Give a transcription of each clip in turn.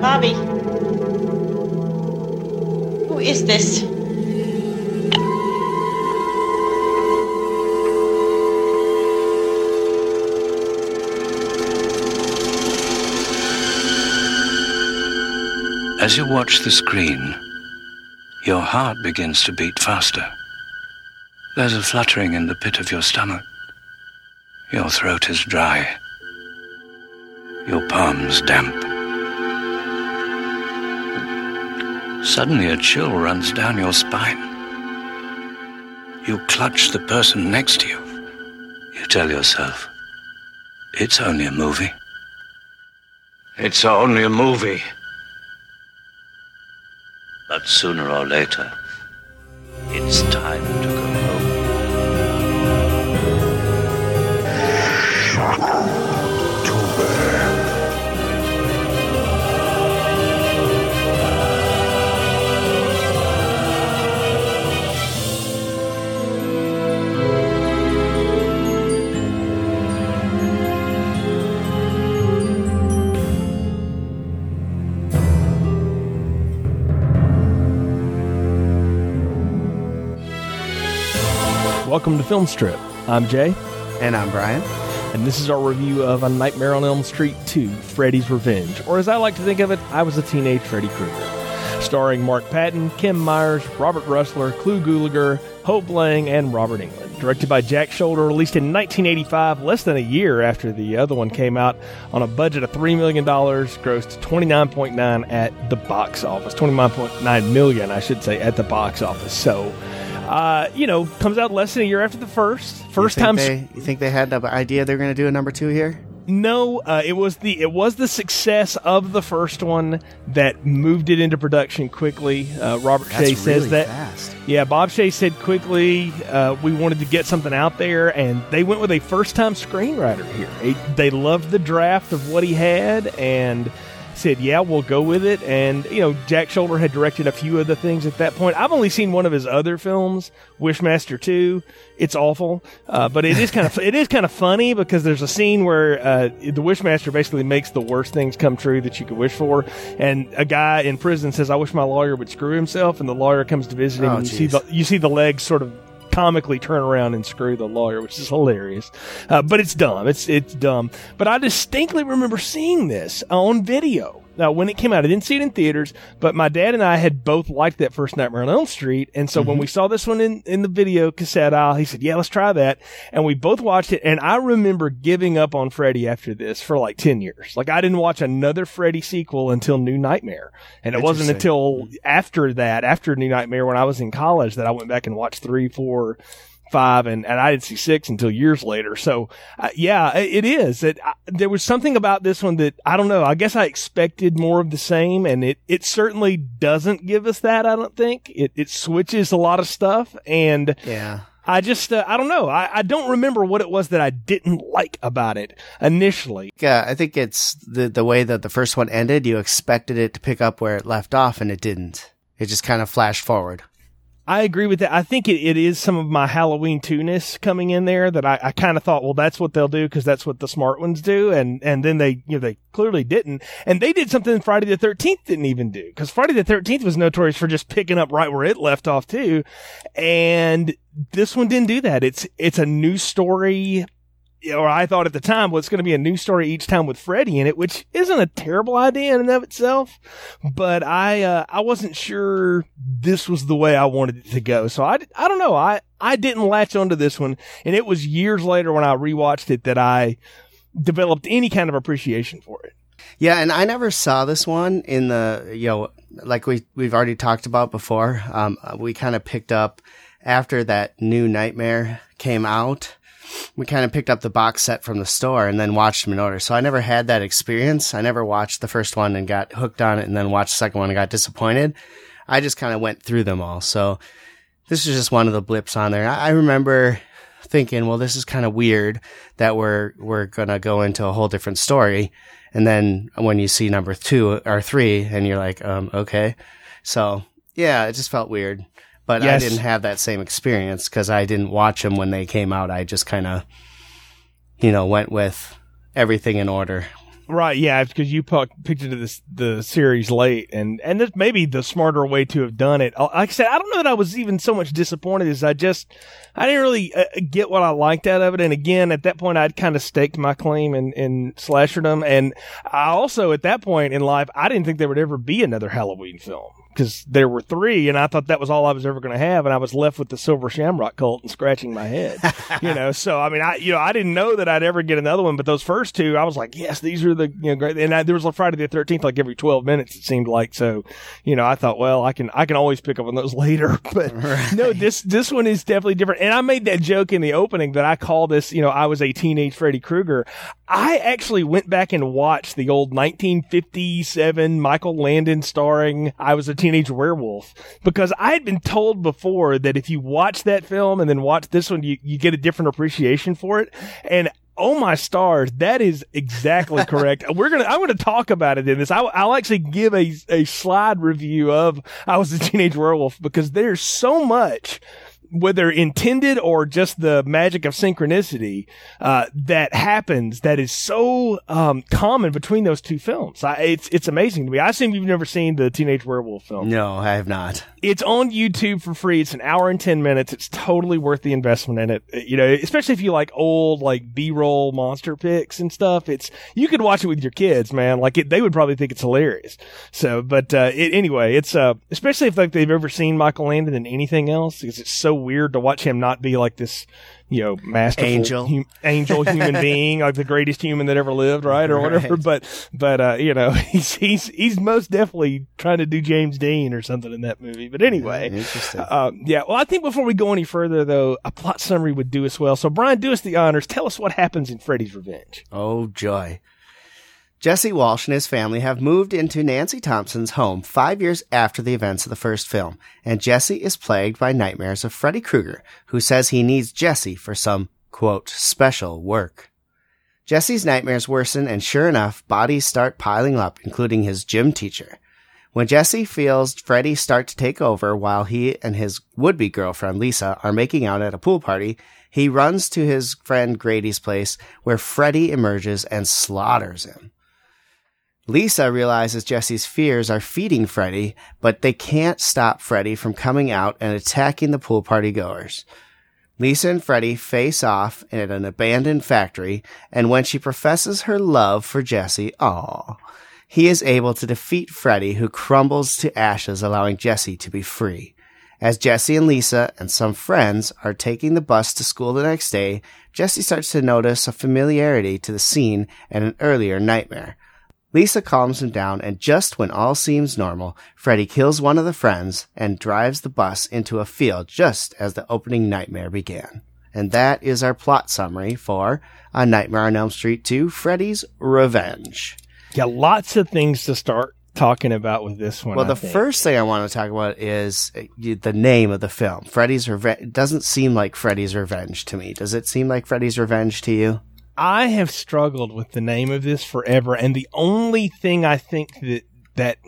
Bobby. Who is this? As you watch the screen, your heart begins to beat faster. There's a fluttering in the pit of your stomach. Your throat is dry. Your palms damp. Suddenly a chill runs down your spine. You clutch the person next to you. You tell yourself, it's only a movie. It's only a movie. But sooner or later, it's time to Welcome to Film Strip. I'm Jay, And I'm Brian. and this is our review of A Nightmare on Elm Street 2 Freddy's Revenge, or as I like to think of it, I Was a Teenage Freddy Krueger. Starring Mark Patton, Kim Myers, Robert Rusler, Clu Gulager, Hope Lange, and Robert Englund. Directed by Jack Sholder, released in 1985, less than a year after the other one came out, on a budget of $3 million, grossed 29.9 at the box office. 29.9 million, I should say, at the box office. So, uh, you know, comes out less than a year after the first. First you time. They, you think they had the idea they're going to do a number two here? No, uh, it was the it was the success of the first one that moved it into production quickly. Uh, Robert That's Shaye says really that. fast. Yeah, Bob Shaye said quickly uh, we wanted to get something out there, and they went with a first time screenwriter here. He- they loved the draft of what he had, and said, "Yeah, we'll go with it." And you know, Jack Sholder had directed a few of the things at that point. I've only seen one of his other films, Wishmaster Two. It's awful, uh, but it is kind of it is kind of funny because there's a scene where uh, the Wishmaster basically makes the worst things come true that you could wish for, and a guy in prison says, "I wish my lawyer would screw himself," and the lawyer comes to visit him, Oh, and you see the you see the legs sort of comically turn around and screw the lawyer, which is hilarious. Uh, but it's dumb. It's it's dumb. But I distinctly remember seeing this on video. Now, when it came out, I didn't see it in theaters, but my dad and I had both liked that first Nightmare on Elm Street. And so when mm-hmm. we saw this one in, in the video cassette aisle, he said, yeah, let's try that. And we both watched it. And I remember giving up on Freddy after this for like 10 years. Like I didn't watch another Freddy sequel until New Nightmare. And it wasn't until after that, after New Nightmare, when I was in college, that I went back and watched three, four, five, and, and I didn't see six until years later. So, uh, yeah, it, it is. I, there was something about this one that I don't know. I guess I expected more of the same, and it, it certainly doesn't give us that. I don't think it, it switches a lot of stuff, and Yeah. I just uh, I don't know. I, I don't remember what it was that I didn't like about it initially. Yeah, I think it's the the way that the first one ended. You expected it to pick up where it left off, and it didn't. It just kind of flashed forward. I agree with that. I think it, it is some of my Halloween two-ness coming in there that I, I kind of thought, well, that's what they'll do because that's what the smart ones do, and and then they you know they clearly didn't, and they did something Friday the Thirteenth didn't even do because Friday the Thirteenth was notorious for just picking up right where it left off too, and this one didn't do that. It's it's a new story. Or I thought at the time, well, it's going to be a new story each time with Freddy in it, which isn't a terrible idea in and of itself. But I, uh, I wasn't sure this was the way I wanted it to go. So I, I don't know. I, I didn't latch onto this one. And it was years later when I rewatched it that I developed any kind of appreciation for it. Yeah, and I never saw this one in the you know like we we've already talked about before. Um, we kind of picked up after that new Nightmare came out. We kind of picked up the box set from the store and then watched them in order. So I never had that experience. I never watched the first one and got hooked on it, and then watched the second one and got disappointed. I just kind of went through them all. So this is just one of the blips on there. I remember thinking, well, this is kind of weird that we're we're gonna go into a whole different story, and then when you see number two or three, and you're like, um, okay, so yeah, it just felt weird. But Yes. I didn't have that same experience because I didn't watch them when they came out. I just kind of, you know, went with everything in order. Right, yeah, because you picked into this the series late, and and this may be the smarter way to have done it. Like I said, I don't know that I was even so much disappointed as I just I didn't really uh, get what I liked out of it. And again, at that point, I'd kind of staked my claim in in slasherdom, and I also at that point in life, I didn't think there would ever be another Halloween film because there were three, and I thought that was all I was ever going to have, and I was left with the Silver Shamrock cult and scratching my head, you know. So I mean, I you know I didn't know that I'd ever get another one, but those first two, I was like, yes, these are the you know great. And I, there was a Friday the Thirteenth like every twelve minutes it seemed like. So you know, I thought, well, I can I can always pick up on those later, but right. no, this this one is definitely different. And I made that joke in the opening that I call this, you know, I was a teenage Freddy Krueger. I actually went back and watched the old 1957 Michael Landon starring I was a teenage werewolf because I had been told before that if you watch that film and then watch this one, you, you get a different appreciation for it. And oh my stars, that is exactly correct. We're gonna, I'm gonna talk about it in this. I, will actually give a, a slide review of I was a teenage werewolf because there's so much whether intended or just the magic of synchronicity uh, that happens that is so um, common between those two films. I, it's it's amazing to me. I assume you've never seen the Teenage Werewolf film. No, I have not. It's on YouTube for free. It's an hour and ten minutes. It's totally worth the investment in it. You know, especially if you like old like B roll monster pics and stuff. It's you could watch it with your kids, man. Like it, they would probably think it's hilarious. So, but uh, it, anyway, it's uh, especially if like they've ever seen Michael Landon in anything else because it's so weird to watch him not be like this, you know, masterful angel, hum, angel human being, like the greatest human that ever lived, right, or right. whatever. But, but uh, you know, he's he's he's most definitely trying to do James Dean or something in that movie. But anyway, interesting. Uh, yeah. Well, I think before we go any further, though, a plot summary would do us well. So, Brian, do us the honors. Tell us what happens in Freddy's Revenge. Oh joy. Jesse Walsh and his family have moved into Nancy Thompson's home five years after the events of the first film, and Jesse is plagued by nightmares of Freddy Krueger, who says he needs Jesse for some, quote, special work. Jesse's nightmares worsen, and sure enough, bodies start piling up, including his gym teacher. When Jesse feels Freddy start to take over while he and his would-be girlfriend Lisa are making out at a pool party, he runs to his friend Grady's place where Freddy emerges and slaughters him. Lisa realizes Jesse's fears are feeding Freddy, but they can't stop Freddy from coming out and attacking the pool party goers. Lisa and Freddy face off in an abandoned factory, and when she professes her love for Jesse, aw, he is able to defeat Freddy, who crumbles to ashes, allowing Jesse to be free. As Jesse and Lisa and some friends are taking the bus to school the next day, Jesse starts to notice a familiarity to the scene and an earlier nightmare. Lisa calms him down, and just when all seems normal, Freddy kills one of the friends and drives the bus into a field just as the opening nightmare began. And that is our plot summary for A Nightmare on Elm Street 2 Freddy's Revenge. Yeah, lots of things to start talking about with this one. Well, the first thing I want to talk about is uh, the name of the film. Freddy's Revenge. It doesn't seem like Freddy's Revenge to me. Does it seem like Freddy's Revenge to you? I have struggled with the name of this forever, and the only thing I think that that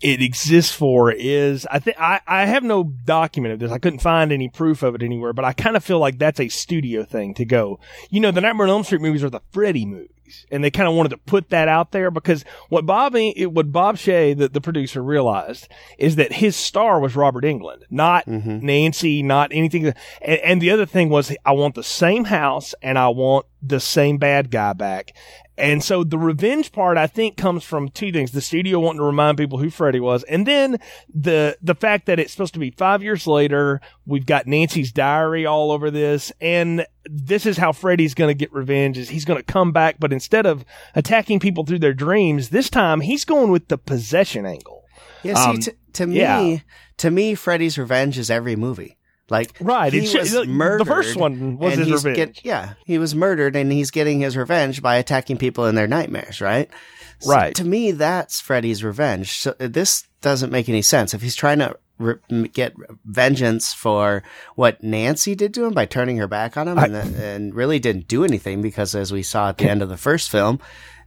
it exists for is I think I, have no document of this. I couldn't find any proof of it anywhere, but I kind of feel like that's a studio thing to go. You know, the Nightmare on Elm Street movies are the Freddy movies and they kind of wanted to put that out there because what Bob, what Bob Shaye, the, the producer, realized is that his star was Robert Englund, not mm-hmm. Nancy, not anything. And, and the other thing was, I want the same house and I want the same bad guy back. And so the revenge part, I think, comes from two things. The studio wanting to remind people who Freddy was. And then the, the fact that it's supposed to be five years later. We've got Nancy's diary all over this. And this is how Freddy's going to get revenge is he's going to come back. But instead of attacking people through their dreams, this time he's going with the possession angle. Yeah. See, um, t- to me, yeah. to me, Freddy's revenge is every movie. Like right, he was murdered. The first one was his revenge. Get, yeah, he was murdered, and he's getting his revenge by attacking people in their nightmares. Right. So right. To me, that's Freddy's revenge. So uh, this doesn't make any sense. If he's trying to re- get vengeance for what Nancy did to him by turning her back on him, I, and, the, and really didn't do anything because, as we saw at the end of the first film,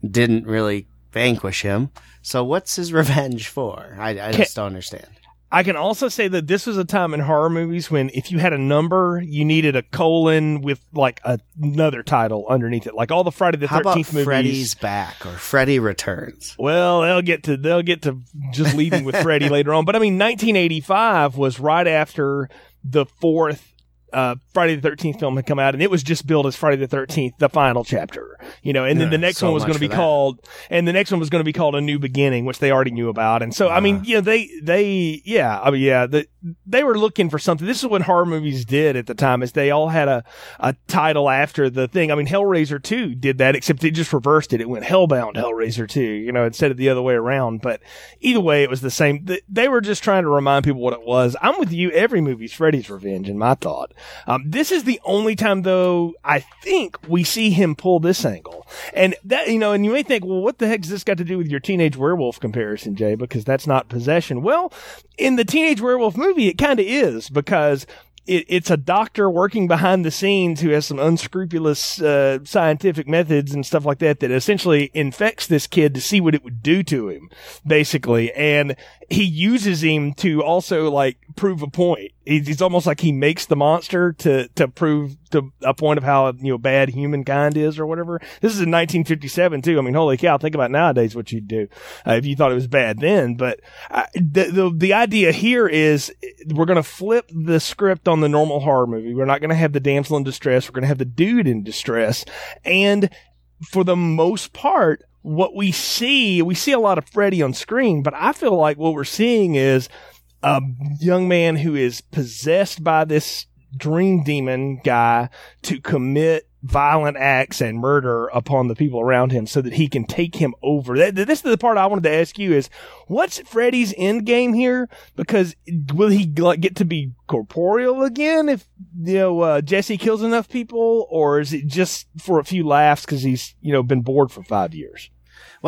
didn't really vanquish him. So what's his revenge for? I, I just don't understand. I can also say that this was a time in horror movies when if you had a number, you needed a colon with like a, another title underneath it. Like all the Friday the Thirteenth movies. Freddy's back or Freddy returns? Well, they'll get to they'll get to just leaving with Freddy later on. But I mean, 1985 was right after the fourth uh, Friday the Thirteenth film had come out, and it was just billed as Friday the Thirteenth, the final chapter. You know, and then the next so one was going to be that. called, and the next one was going to be called A New Beginning, which they already knew about. And so, I mean, you know, they they yeah, I mean, yeah, the, they were looking for something. This is what horror movies did at the time, is they all had a a title after the thing. I mean, Hellraiser two did that, except it just reversed it. It went Hellbound Hellraiser two, you know, instead of the other way around. But either way, it was the same. They were just trying to remind people what it was. I'm with you. Every movie's Freddy's Revenge, in my thought. Um, this is the only time, though, I think we see him pull this angle. And that, you know, and you may think, well, what the heck does this got to do with your teenage werewolf comparison, Jay? Because that's not possession. Well, in the teenage werewolf movie, it kind of is because it, it's a doctor working behind the scenes who has some unscrupulous uh, scientific methods and stuff like that that essentially infects this kid to see what it would do to him, basically. And he uses him to also like prove a point. He's almost like he makes the monster to to prove to a point of how you know bad humankind is or whatever. This is in 1957 too. I mean, holy cow! Think about nowadays what you'd do uh, if you thought it was bad then. But uh, the, the the idea here is we're going to flip the script on the normal horror movie. We're not going to have the damsel in distress. We're going to have the dude in distress, and for the most part, what we see, we see a lot of Freddy on screen, but I feel like what we're seeing is a young man who is possessed by this dream demon guy to commit violent acts and murder upon the people around him so that he can take him over. That, this is the part I wanted to ask you is what's Freddy's end game here? Because will he like, get to be corporeal again if, you know, uh, Jesse kills enough people or is it just for a few laughs because he's, you know, been bored for five years?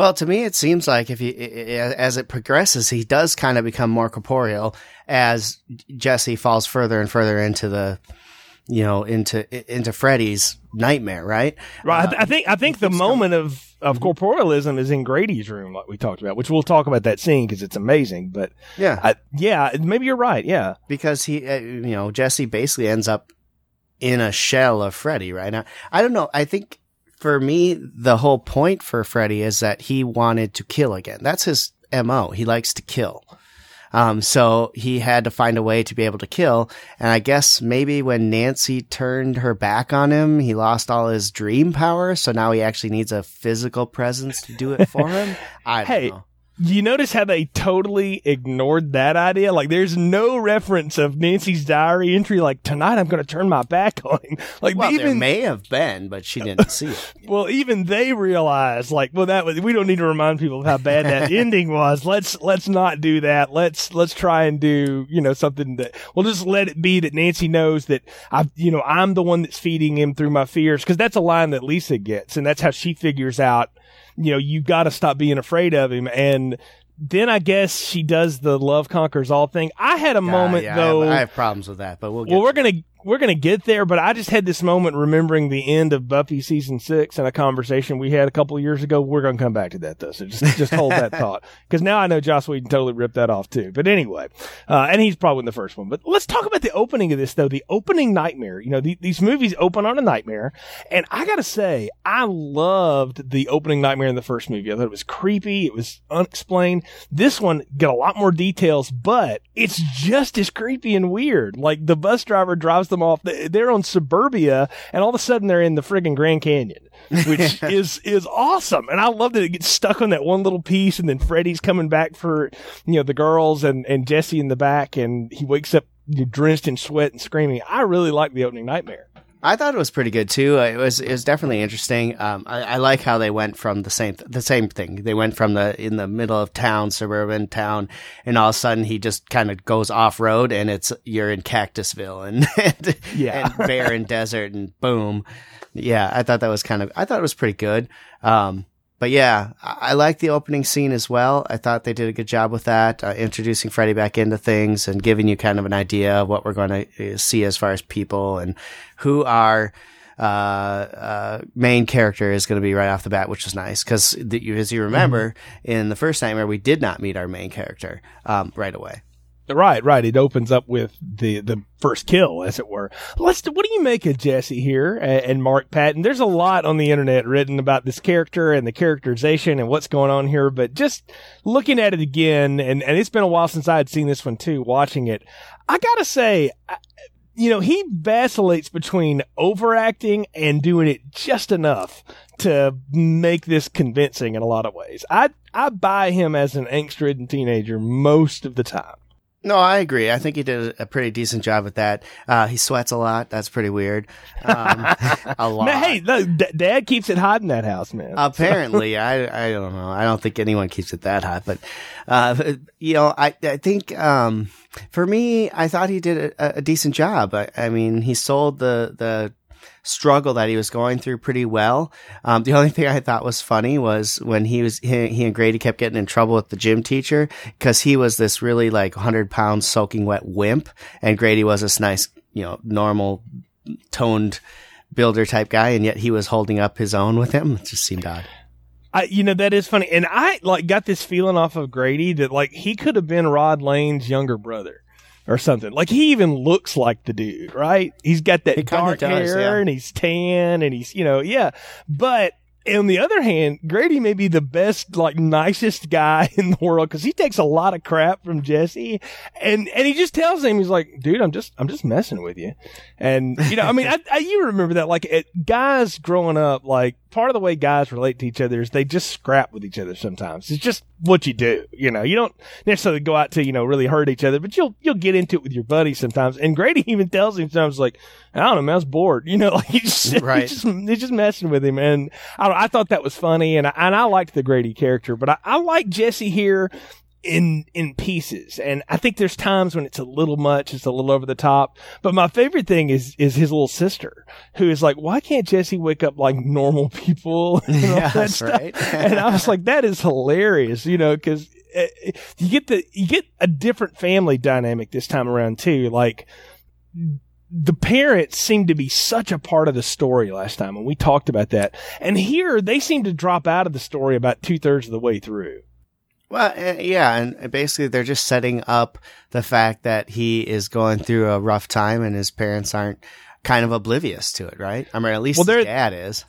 Well, to me, it seems like if he, as it progresses, he does kind of become more corporeal as Jesse falls further and further into the, you know, into into Freddy's nightmare, right? Right. I, Uh, I think I think the moment of of corporealism is in Grady's room, like we talked about, which we'll talk about that scene because it's amazing. But yeah, I, yeah, maybe you're right. Yeah. because he, uh, you know, Jesse basically ends up in a shell of Freddy, right? Now, I don't know. I think for me, the whole point for Freddy is that he wanted to kill again. That's his MO. He likes to kill. Um, so he had to find a way to be able to kill. And I guess maybe when Nancy turned her back on him, he lost all his dream power. So now he actually needs a physical presence to do it for him. I don't Hey, know. You notice how they totally ignored that idea? Like, there's no reference of Nancy's diary entry. Like tonight, I'm going to turn my back on him. Like Well, there may have been, but she didn't see it. well, even they realize like, well, that was we don't need to remind people of how bad that ending was. Let's let's not do that. Let's let's try and do you know something that we'll just let it be that Nancy knows that I you know I'm the one that's feeding him through my fears because that's a line that Lisa gets and that's how she figures out you know you got to stop being afraid of him and. Then I guess she does the love conquers all thing. I had a moment Uh, yeah, I though. have, I have problems with that, but we'll get Well, we're gonna we're gonna get there, but I just had this moment remembering the end of Buffy season six and a conversation we had a couple of years ago. We're gonna come back to that though, so just just hold that thought because now I know Joss Whedon totally ripped that off too. But anyway, uh, and he's probably in the first one. But let's talk about the opening of this though. The opening nightmare. You know, the, these movies open on a nightmare, and I gotta say, I loved the opening nightmare in the first movie. I thought it was creepy. It was unexplained. This one got a lot more details, but it's just as creepy and weird. Like the bus driver drives them off. They're on suburbia, and all of a sudden they're in the friggin' Grand Canyon, which is is awesome. And I love that it gets stuck on that one little piece, and then Freddy's coming back for you know the girls and and Jesse in the back, and he wakes up drenched in sweat and screaming. I really like the opening nightmare. I thought it was pretty good too. Uh, It was it was definitely interesting. Um, I, I like how they went from the same the same thing. They went from the in the middle of town, suburban town, and all of a sudden he just kind of goes off road, and it's you're in Cactusville and and, Yeah. and barren desert, and boom, yeah. I thought that was kind of I thought it was pretty good. Um, but yeah, I, I like the opening scene as well. I thought they did a good job with that, uh, introducing Freddy back into things and giving you kind of an idea of what we're going to uh, see as far as people and who our uh, uh, main character is going to be right off the bat, which is nice because as you remember in the first nightmare, we did not meet our main character um, right away. Right, right. It opens up with the the first kill, as it were. Let's. What do you make of Jesse here and, and Mark Patton? There's a lot on the internet written about this character and the characterization and what's going on here. But just looking at it again, and and it's been a while since I had seen this one too. Watching it, I gotta say. I, you know, he vacillates between overacting and doing it just enough to make this convincing in a lot of ways. I I buy him as an angst-ridden teenager most of the time. No, I agree. I think he did a pretty decent job with that. Uh, he sweats a lot. That's pretty weird. Um, a lot. Man, hey, look, D- Dad keeps it hot in that house, man. Apparently, I I don't know. I don't think anyone keeps it that hot, but uh, you know, I I think um, for me, I thought he did a, a decent job. I, I mean, he sold the the struggle that he was going through pretty well. Um, the only thing I thought was funny was when he was he, he and Grady kept getting in trouble with the gym teacher because he was this really like hundred pound soaking wet wimp, and Grady was this nice, you know, normal toned builder type guy, and yet he was holding up his own with him. It just seemed odd. I, you know, that is funny. And I like got this feeling off of Grady that like he could have been Rod Lane's younger brother or something. Like he even looks like the dude, right? He's got that dark does, hair yeah. and he's tan and he's, you know, yeah. But on the other hand, Grady may be the best, like nicest guy in the world because he takes a lot of crap from Jesse, and and he just tells him he's like, dude, I'm just I'm just messing with you, and you know, I mean, I, I, you remember that like it, guys growing up, like part of the way guys relate to each other is they just scrap with each other sometimes. It's just what you do. You know, you don't necessarily go out to, you know, really hurt each other, but you'll, you'll get into it with your buddies sometimes. And Grady even tells him sometimes like, I don't know, man, I was bored. You know, like he's just, right. he's just, he's just messing with him. And I, I thought that was funny. And I, and I liked the Grady character, but I, I like Jesse here in in pieces. And i think there's times when it's a little much it's a little over the top. But my favorite thing is is his little sister who is like why can't jesse wake up like normal people? and that's right. And i was like that is hilarious you know because eh, you get the you get a different family dynamic this time around too. Like the parents seem to be such a part of the story last time and we talked about that. And here they seem to drop out of the story about two-thirds of the way through well, uh, yeah, and basically they're just setting up the fact that he is going through a rough time and his parents aren't kind of oblivious to it, right? I mean, at least well, his dad is.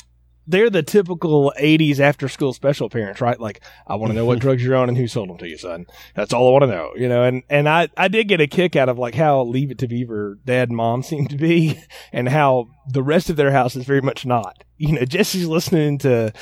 They're the typical 80s after school special parents, right? Like, I want to know what drugs you're on and who sold them to you, son. That's all I want to know, you know? And, and I, I did get a kick out of like how Leave It to Beaver dad and mom seem to be and how the rest of their house is very much not. You know, Jesse's listening to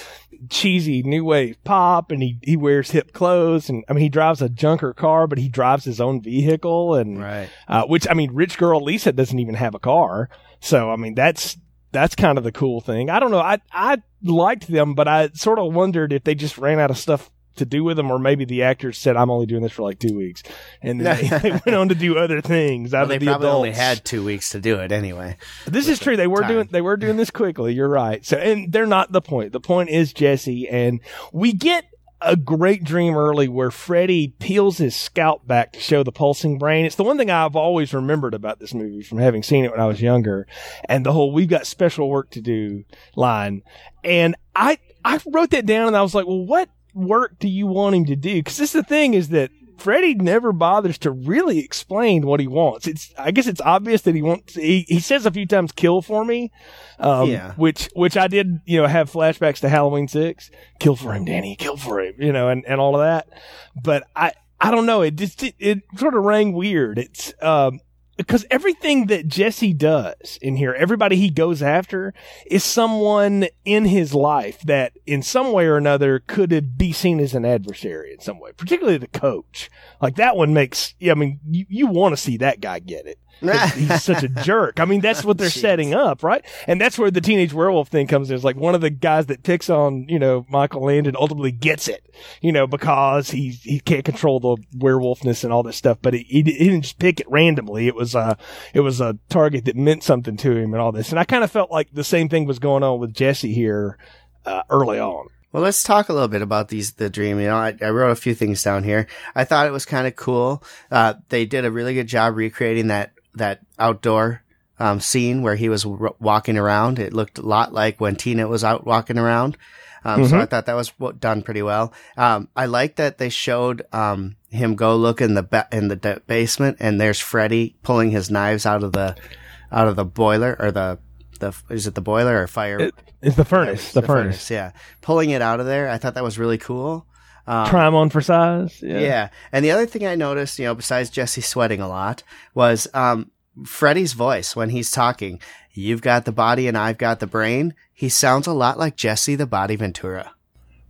cheesy new wave pop and he, he wears hip clothes and I mean he drives a junker car but he drives his own vehicle and right. uh, which I mean rich girl Lisa doesn't even have a car. So I mean that's that's kind of the cool thing. I don't know. I I liked them but I sort of wondered if they just ran out of stuff to do with them, or maybe the actors said, "I'm only doing this for like two weeks," and they, they went on to do other things. Well, they the probably adults. only had two weeks to do it anyway. This is true. They were time. doing they were doing this quickly. You're right. So, and they're not the point. The point is Jesse, and we get a great dream early where Freddy peels his scalp back to show the pulsing brain. It's the one thing I've always remembered about this movie from having seen it when I was younger and the whole we've got special work to do line. And I, I wrote that down and I was like, well, what work do you want him to do? Because this the thing is that Freddy never bothers to really explain what he wants. It's I guess it's obvious that he wants. He, he says a few times "kill for me," um, yeah. which which I did you know have flashbacks to Halloween Six. Kill for him, Danny. Kill for him. You know, and and all of that. But I I don't know. It just it, it sort of rang weird. It's um because everything that Jesse does in here, everybody he goes after is someone in his life that in some way or another could be seen as an adversary in some way, particularly the coach. Like that one makes, I mean, you, you want to see that guy get it he's such a jerk. I mean, that's what they're Jeez. setting up, right? And that's where the teenage werewolf thing comes in. It's like one of the guys that picks on, you know, Michael Landon ultimately gets it, you know, because he he can't control the werewolfness and all this stuff. But he, he, didn't just pick it randomly. It was a it was a target that meant something to him and all this. And I kind of felt like the same thing was going on with Jesse here uh, early on. Well, let's talk a little bit about these, the dream. You know, I, I wrote a few things down here. I thought it was kind of cool. Uh, they did a really good job recreating that that outdoor um, scene where he was r- walking around. It looked a lot like when Tina was out walking around. Um, So I thought that was w- done pretty well. Um, I like that they showed um, him go look in the ba- in the de- basement, and there's Freddy pulling his knives out of the out of the boiler or the the is it the boiler or fire? It- it's the furnace. The, furnace. yeah, pulling it out of there. I thought that was really cool. Um, 'em on for size. Yeah. yeah. And the other thing I noticed, you know, besides Jesse sweating a lot, was um, Freddy's voice when he's talking. You've got the body and I've got the brain. He sounds a lot like Jesse the Body Ventura.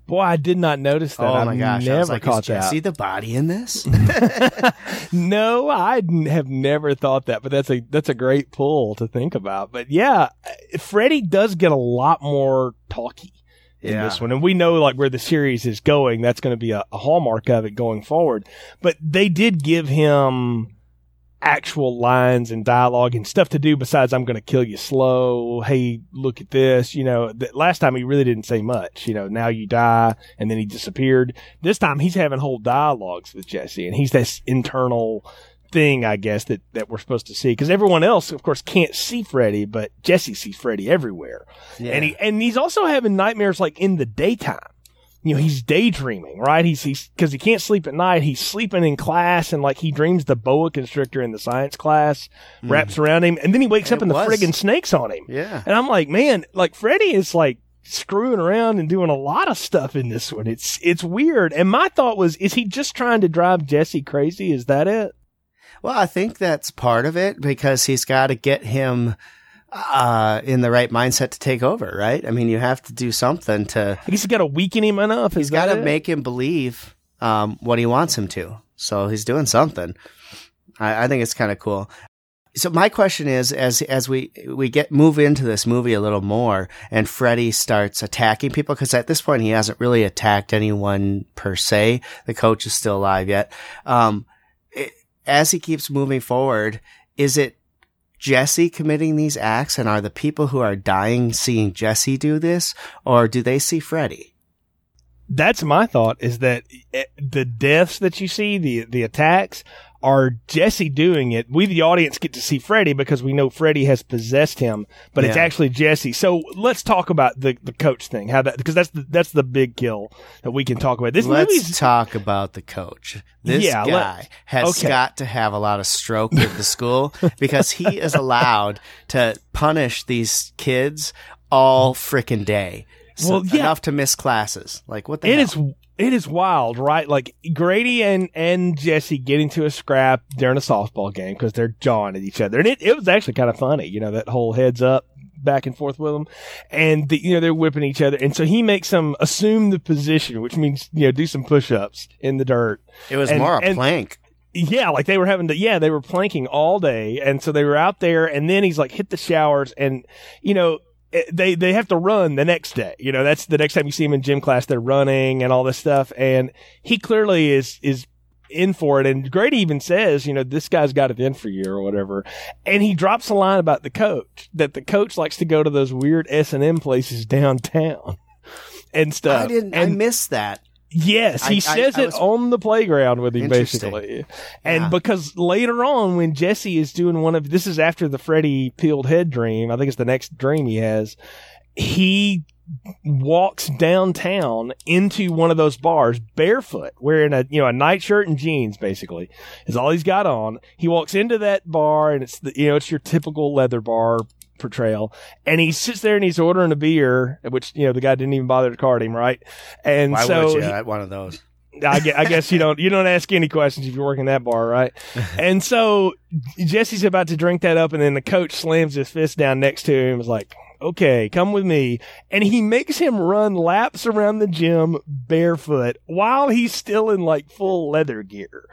Boy, I did not notice that. oh I've my gosh. never I was like, caught is Jesse that. the body in this? No, I have never thought that, but that's a that's a great pull to think about. But yeah, Freddy does get a lot more talky in Yeah. this one, and we know like where the series is going. That's going to be a, a hallmark of it going forward. But they did give him actual lines and dialogue and stuff to do besides "I'm going to kill you slow." Hey, look at this. You know, that last time he really didn't say much. You know, now you die, and then he disappeared. This time he's having whole dialogues with Jesse, and he's this internal thing, I guess, that, that we're supposed to see. Because everyone else, of course, can't see Freddy, but Jesse sees Freddy everywhere. Yeah. And he and he's also having nightmares like in the daytime. You know, he's daydreaming, right? He's he's because he can't sleep at night. He's sleeping in class, and like he dreams the boa constrictor in the science class mm. wraps around him, and then he wakes up It and the was. friggin' snakes on him. yeah. And I'm like, man, like Freddy is like screwing around and doing a lot of stuff in this one. It's it's weird. And my thought was, is he just trying to drive Jesse crazy? Is that it? Well, I think that's part of it because he's got to get him uh, in the right mindset to take over, right? I mean, you have to do something to. I guess you got to weaken him enough. He's got to make him believe um, what he wants him to. So he's doing something. I, I think it's kind of cool. So my question is, as as we we get move into this movie a little more, and Freddy starts attacking people because at this point he hasn't really attacked anyone per se. The coach is still alive yet. Um, as he keeps moving forward, is it Jesse committing these acts, and are the people who are dying seeing Jesse do this, or do they see Freddy? That's my thought. Is that eh, the deaths that you see, the the attacks, are Jesse doing it. We, the audience, get to see Freddy because we know Freddy has possessed him, but it's actually Jesse. So let's talk about the the coach thing. How that because that's the that's the big kill that we can talk about. This Let's talk about the coach. This Yeah, let- guy has okay. got to have a lot of stroke with the school because he is allowed to punish these kids all frickin' day. So Well, yeah. enough to miss classes. Like what the It hell? is it is wild, right? Like Grady and and Jesse get into a scrap during a softball game because they're jawing at each other, and it, it was actually kind of funny, you know, that whole heads up back and forth with them, and the, you know they're whipping each other, and so he makes them assume the position, which means you know do some push ups in the dirt. It was and- more a and- plank. Yeah, like they were having to, yeah, they were planking all day. And so they were out there and then he's like, hit the showers and, you know, they, they have to run the next day. You know, that's the next time you see him in gym class, they're running and all this stuff. And he clearly is, is in for it. And Grady even says, you know, this guy's got it in for you or whatever. And he drops a line about the coach that the coach likes to go to those weird S and M places downtown and stuff. I didn't. I missed that. Yes, he I- I- says I it was- on the playground with him, basically. And Yeah. because later on, when Jesse is doing one of this is after the Freddy peeled head dream, I think it's the next dream he has. He walks downtown into one of those bars barefoot, wearing a you know a nightshirt and jeans. Basically, is all he's got on. He walks into that bar, and it's the you know it's your typical leather bar portrayal. And he sits there and he's ordering a beer, which you know the guy didn't even bother to card him, right? And Why so would you he- one of those? I guess, I guess you don't you don't ask any questions if you're working that bar, right? and so Jesse's about to drink that up, and then the coach slams his fist down next to him. and is like, "Okay, come with me," and he makes him run laps around the gym barefoot while he's still in like full leather gear.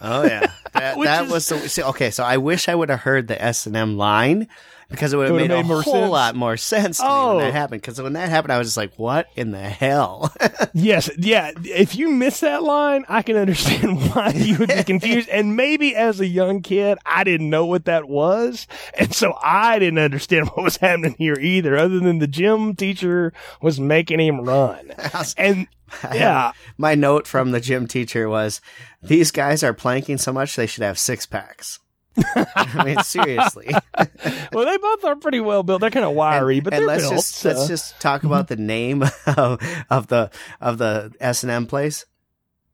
Oh yeah, that, that is- was the, see, okay. So I wish I would have heard the S and M line because it would have made, made a whole sense. lot more sense to me Oh. when that oh. happened. Because when that happened, I was just like, "What in the hell?" Yes, yeah. If you miss that line, I can understand why you would be confused. and maybe as a young kid, I didn't know what that was. And so I didn't understand what was happening here either, other than the gym teacher was making him run. And yeah, My note from the gym teacher was, "These guys are planking so much they should have six packs." I mean, seriously. well, they both are pretty well built. They're kind of wiry, and, but and they're let's built. just so- let's just talk about the name of, of the of the S and M place.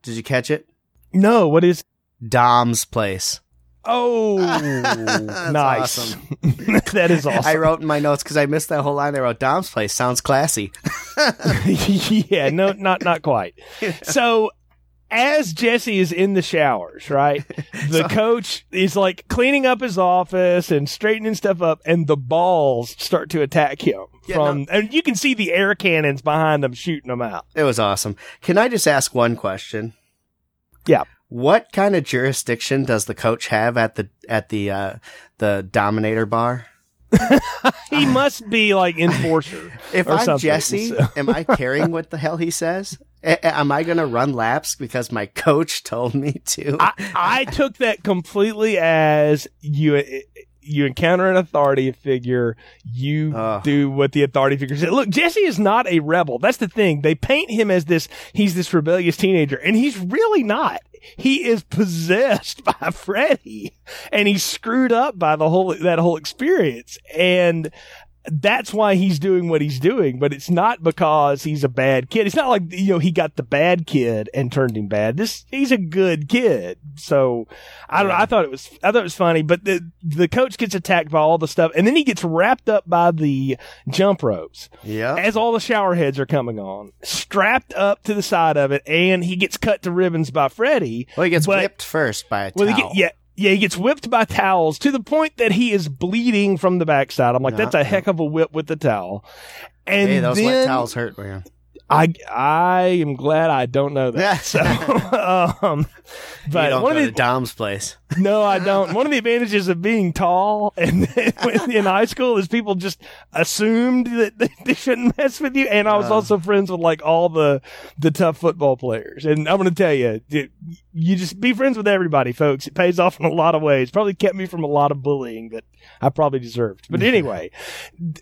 Did you catch it? no, what is? Dom's place. Oh, nice. awesome. that is awesome. I wrote in my notes because I missed that whole line. I wrote Dom's place. Sounds classy. yeah, no, not not quite. So as Jesse is in the showers, right? The So- coach is like cleaning up his office and straightening stuff up, and the balls start to attack him Yeah, from, and you can see the air cannons behind them shooting them out. It was awesome. Can I just ask one question? Yeah. What kind of jurisdiction does the coach have at the at the uh, the Dominator bar? He must be like enforcer. If I'm something, Jesse, so- am I caring what the hell he says? Am I going to run laps because my coach told me to? I, I took that completely as you you encounter an authority figure, you do what the authority figure says. Look, Jesse is not a rebel. That's the thing. They paint him as this he's this rebellious teenager, and he's really not. He is possessed by Freddy, and he's screwed up by the whole that whole experience. And that's why he's doing what he's doing, but it's not because he's a bad kid. It's not like, you know, he got the bad kid and turned him bad. This, he's a good kid. So I don't know. I thought it was, I thought it was funny, but the, the coach gets attacked by all the stuff and then he gets wrapped up by the jump ropes yeah. as all the shower heads are coming on, strapped up to the side of it and he gets cut to ribbons by Freddy. Well, he gets but- whipped first by a Well, towel. get, yeah. Yeah, he gets whipped by towels to the point that he is bleeding from the backside. I'm like, Yeah, that's a yeah. heck of a whip with the towel. And hey, those then, wet towels hurt, man. I I am glad I don't know that. so, um, you but don't one go of to the Dom's place. no, I don't. One of the advantages of being tall and in high school is people just assumed that they- they shouldn't mess with you. And I was Uh. also friends with like all the the tough football players. And I'm going to tell you, you- you just be friends with everybody, folks. It pays off in a lot of ways. Probably kept me from a lot of bullying that I probably deserved. But anyway,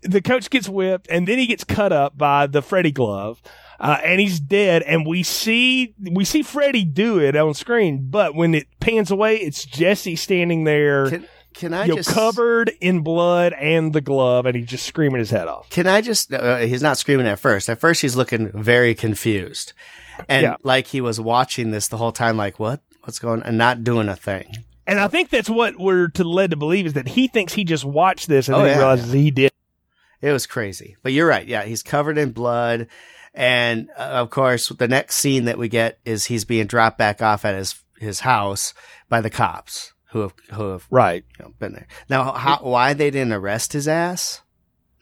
the coach gets whipped and then he gets cut up by the Freddy glove. Uh, and he's dead, and we see we see Freddy do it on screen. But when it pans away, it's Jesse standing there, Can, can I you just covered in blood and the glove, and he's just screaming his head off. Can I just? Uh, he's not screaming at first. At first, he's looking very confused, and Yeah. like he was watching this the whole time. Like, what? What's going? And not doing a thing. And I think that's what we're to led to believe is that he thinks he just watched this and Oh, then yeah. he realizes he did. It was crazy. But you're right. Yeah, he's covered in blood, and uh, of course, the next scene that we get is he's being dropped back off at his his house by the cops who have who have Right. you know, been there. Now, how, why they didn't arrest his ass?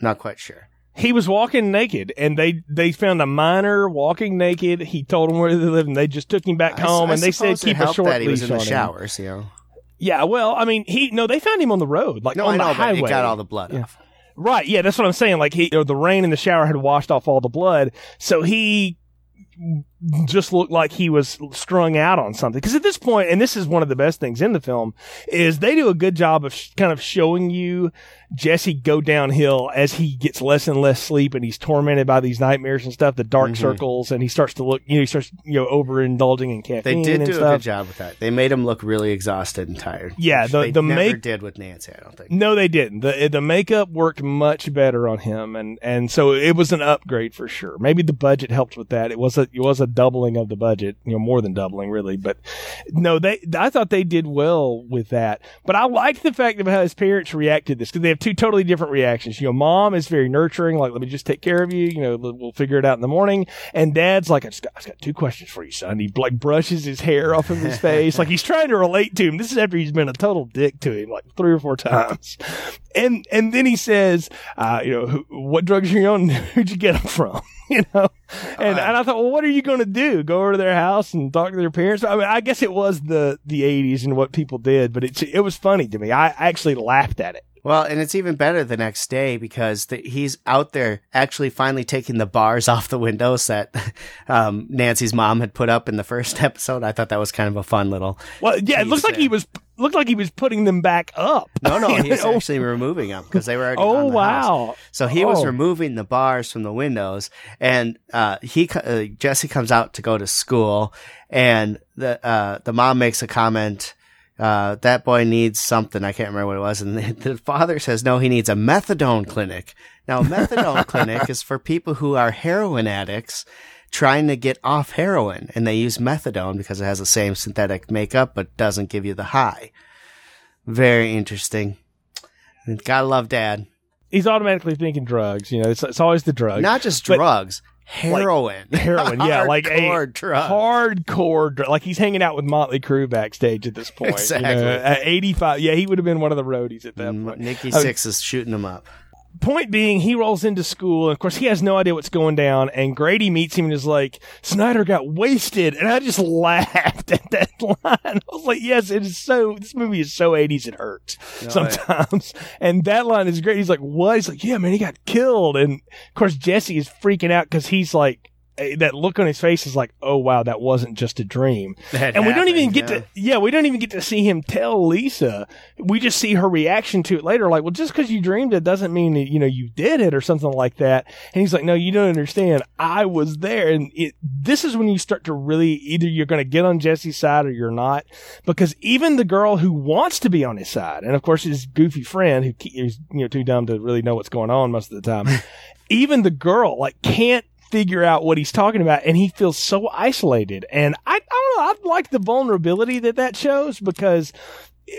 Not quite sure. He was walking naked, and they they found a minor walking naked. He told them where they lived, and they just took him back I home. I and they said keep a short that he was in the on him. showers. You know. Yeah, well, I mean, he no, they found him on the road, like No, on I know, the but highway. it got all the blood Yeah. off. Right. Yeah, that's what I'm saying. Like he, the rain in the shower had washed off all the blood, so he just looked like he was strung out on something. Because at this point, and this is one of the best things in the film, is they do a good job of sh- kind of showing you Jesse go downhill as he gets less and less sleep, and he's tormented by these nightmares and stuff, the dark Mhm. circles, and he starts to look, you know, he starts, you know, overindulging in caffeine. They did do a good job with that. They made him look really exhausted and tired. Yeah, the- they the never make- did with Nancy. I don't think. No, they didn't. the The makeup worked much better on him, and and so it was an upgrade for sure. Maybe the budget helped with that. It was a it was a doubling of the budget, you know, more than doubling really. But no, they I thought they did well with that. But I liked the fact of how his parents reacted to this because they have two totally different reactions. You know, mom is very nurturing, like let me just take care of you. You know, we'll figure it out in the morning. And dad's like, I've got, I've got two questions for you, son. He like brushes his hair off of his face, like he's trying to relate to him. This is after he's been a total dick to him like three or four times. And and then he says, uh, you know, who, what drugs are you on? Who'd you get them from? you know, and and I thought, well, what are you going to do? Go over to their house and talk to their parents? I mean, I guess it was the the '80s and what people did, but it's it was funny to me. I actually laughed at it. Well, and it's even better the next day because the, he's out there actually finally taking the bars off the windows that um, Nancy's mom had put up in the first episode. I thought that was kind of a fun little. Well, yeah, it looks like he was looked like he was putting them back up. No, no, he was actually removing them because they were already. oh on the house. wow. So he was Oh. removing the bars from the windows, and uh, he uh, Jesse comes out to go to school, and the uh, the mom makes a comment uh, that boy needs something. I can't remember what it was. And the, the father says, no, he needs a methadone clinic. Now, a methadone clinic is for people who are heroin addicts trying to get off heroin and they use methadone because it has the same synthetic makeup, but doesn't give you the high. Very interesting. Gotta love dad. He's automatically thinking drugs. You know, it's, it's always the drugs. Not just drugs, heroin. heroin, yeah, like a Hardcore drugs. hardcore, dr- like he's hanging out with Motley Crue backstage at this point. you know. Exactly. at 85, yeah, he would have been one of the roadies at that Mm, point. Nikki I mean- Sixx is shooting him up. Point being, he rolls into school, and of course, he has no idea what's going down. And Grady meets him and is like, "Schneider got wasted," and I just laughed at that line. I was like, "Yes, it is so. This movie is so '80s, it hurts oh, sometimes." And that line is great. He's like, "What?" He's like, "Yeah, man, he got killed." And of course, Jesse is freaking out because he's like. That look on his face is like, oh wow, that wasn't just a dream. That and we don't even get yeah. to, yeah, we don't even get to see him tell Lisa. We just see her reaction to it later. Like, well, just because you dreamed it doesn't mean that, you know, you did it or something like that. And he's like, no, you don't understand. I was there. And it, this is when you start to really, either you're going to get on Jesse's side or you're not. Because even the girl who wants to be on his side, and of course his goofy friend who is, you know, too dumb to really know what's going on most of the time, even the girl, like, can't figure out what he's talking about and he feels so isolated and i, I don't know i like the vulnerability that that shows because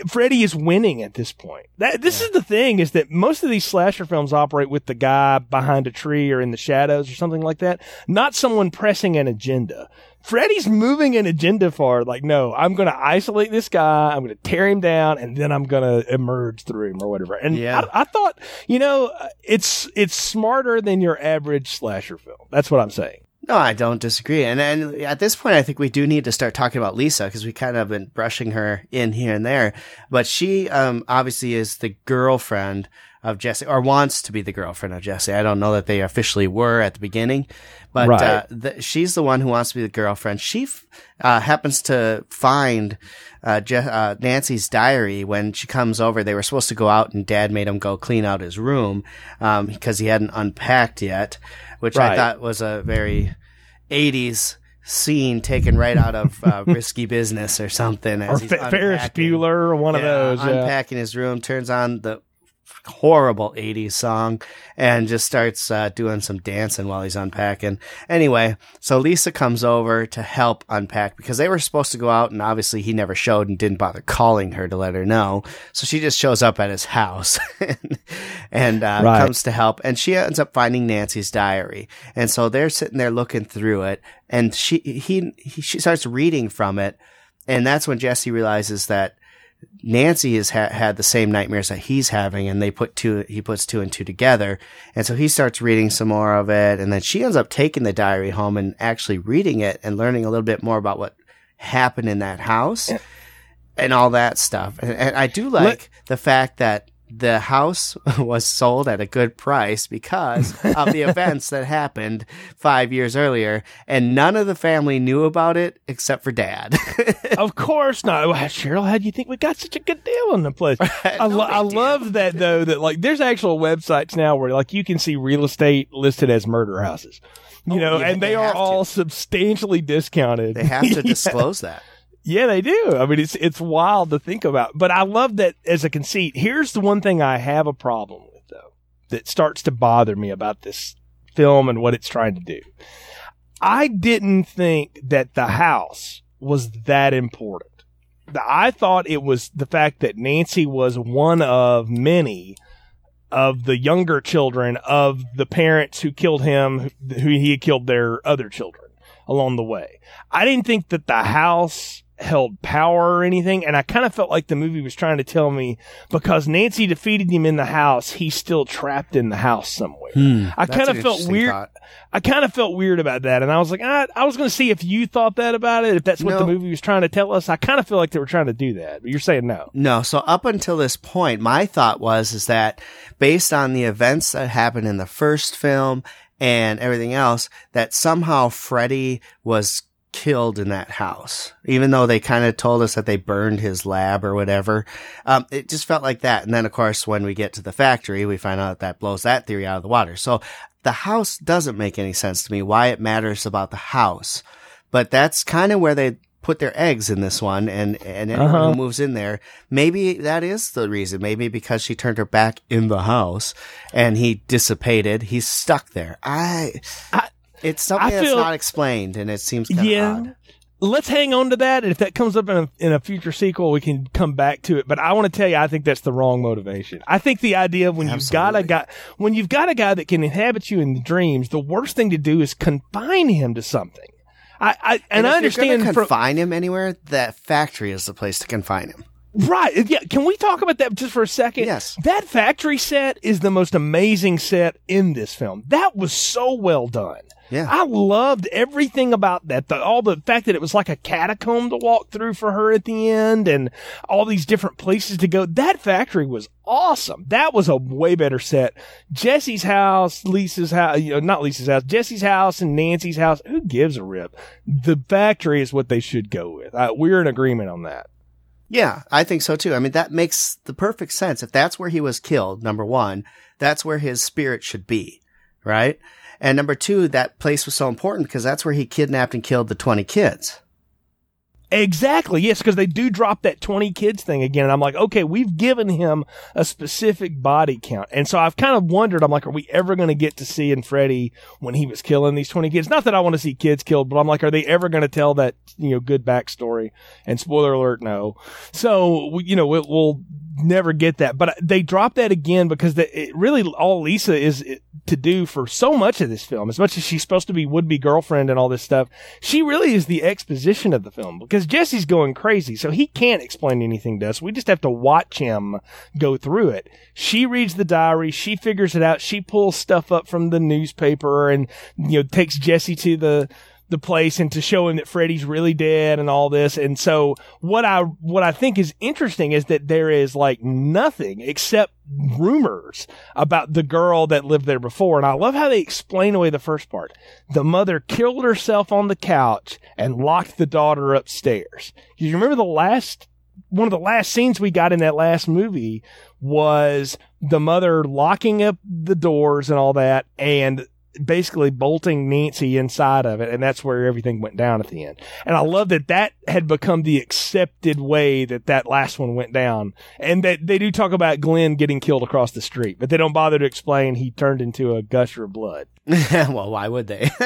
Freddy is winning at this point. That this is the thing is that most of these slasher films operate with the guy behind a tree or in the shadows or something like that, not someone pressing an agenda. Freddy's moving an agenda forward. Like, no, I'm going to isolate this guy. I'm going to tear him down, and then I'm going to emerge through him or whatever. And Yeah. I, I thought, you know, it's it's smarter than your average slasher film. That's what I'm saying. No, I don't disagree. And and at this point, I think we do need to start talking about Lisa because we kind of been brushing her in here and there. But she, um, obviously is the girlfriend of Jesse or wants to be the girlfriend of Jesse. I don't know that they officially were at the beginning, but, Right. uh, the, she's the one who wants to be the girlfriend. She, f- uh, happens to find, uh, Je- uh, Nancy's diary when she comes over. They were supposed to go out and dad made him go clean out his room, um, because he hadn't unpacked yet, which I thought was a very 80s scene taken right out of uh, Risky Business or something. Or As he's Fe- Ferris. Bueller or one of those. Yeah. Unpacking his room, turns on the horrible 80s song and just starts uh, doing some dancing while he's unpacking. Anyway, so Lisa comes over to help unpack because they were supposed to go out and obviously he never showed and didn't bother calling her to let her know. So she just shows up at his house and uh, Right. comes to help and she ends up finding Nancy's diary. And so they're sitting there looking through it and she he, he she starts reading from it and that's when Jesse realizes that Nancy has ha- had the same nightmares that he's having, and they put two. He puts two and two together, and so he starts reading some more of it, and then she ends up taking the diary home and actually reading it and learning a little bit more about what happened in that house and all that stuff. And, and I do like the fact that the house was sold at a good price because of the events that happened five years earlier, and none of the family knew about it except for dad. of course not. Well, Cheryl, how do you think we got such a good deal on the place? I, lo- I love that though. That like, there's actual websites now where like you can see real estate listed as murder houses. You Oh, know, yeah, and they, they are to. all substantially discounted. they have to Yeah. disclose that. Yeah, they do. I mean, it's it's wild to think about. But I love that as a conceit. Here's the one thing I have a problem with though, that starts to bother me about this film and what it's trying to do. I didn't think that the house was that important. I thought it was the fact that Nancy was one of many of the younger children of the parents who killed him, who he had killed their other children along the way. I didn't think that the house held power or anything, and I kind of felt like the movie was trying to tell me because Nancy defeated him in the house, he's still trapped in the house somewhere. I Hmm. That's kind of felt weird. thought. I kind of felt weird about that, and I was like, I, I was going to see if you thought that about it, if that's what the movie was trying to tell us. I kind of feel like they were trying to do that, but you're saying no. No, so up until this point, my thought was is that based on the events that happened in the first film and everything else, that somehow Freddy was killed in that house, even though they kind of told us that they burned his lab or whatever. Um, it just felt like that. And then, of course, when we get to the factory, we find out that blows that theory out of the water. So the house doesn't make any sense to me why it matters about the house. But that's kind of where they put their eggs in this one and, and anyone Uh-huh. who moves in there, maybe that is the reason. Maybe because she turned her back in the house and he dissipated, he's stuck there. I, I- it's something I that's not explained and it seems kind of yeah. odd. Let's hang on to that. And if that comes up in a, in a future sequel, we can come back to it. But I want to tell you, I think that's the wrong motivation. I think the idea of when you've got a guy, when you've got a guy that can inhabit you in the dreams, the worst thing to do is confine him to something. I, I and, I if you're understand from, confine him anywhere, that factory is the place to confine him. Right. Yeah. Can we talk about that just for a second? Yes. That factory set is the most amazing set in this film. That was so well done. Yeah. I loved everything about that. The, all the fact that it was like a catacomb to walk through for her at the end and all these different places to go. That factory was awesome. That was a way better set. Jesse's house, Lisa's house, you know, not Lisa's house, Jesse's house and Nancy's house. Who gives a rip? The factory is what they should go with. Uh, we're in agreement on that. Yeah, I think so too. I mean, that makes the perfect sense. If that's where he was killed, number one, that's where his spirit should be, right? And number two, that place was so important because that's where he kidnapped and killed the 20 kids. Exactly. Yes, because they do drop that 20 kids thing again. And I'm like, okay, we've given him a specific body count. And so I've kind of wondered, I'm like, are we ever going to get to see in Freddy when he was killing these 20 kids? Not that I want to see kids killed, but I'm like, are they ever going to tell that, you know, good backstory? And spoiler alert, no. So, you know, we'll, we'll never get that. But they drop that again because the, it really all Lisa is to do for so much of this film, as much as she's supposed to be would be girlfriend and all this stuff, she really is the exposition of the film because Jesse's going crazy. So he can't explain anything to us. We just have to watch him go through it. She reads the diary. She figures it out. She pulls stuff up from the newspaper and, you know, takes Jesse to the, the place and to show him that Freddy's really dead and all this. And so what I, what I think is interesting is that there is like nothing except rumors about the girl that lived there before. And I love how they explain away the first part. The mother killed herself on the couch and locked the daughter upstairs. You remember the last one of the last scenes we got in that last movie was the mother locking up the doors and all that and basically bolting Nancy inside of it. And that's where everything went down at the end. And I love that that had become the accepted way that that last one went down. And that they do talk about Glenn getting killed across the street, but they don't bother to explain he turned into a gusher of blood. well, why would they?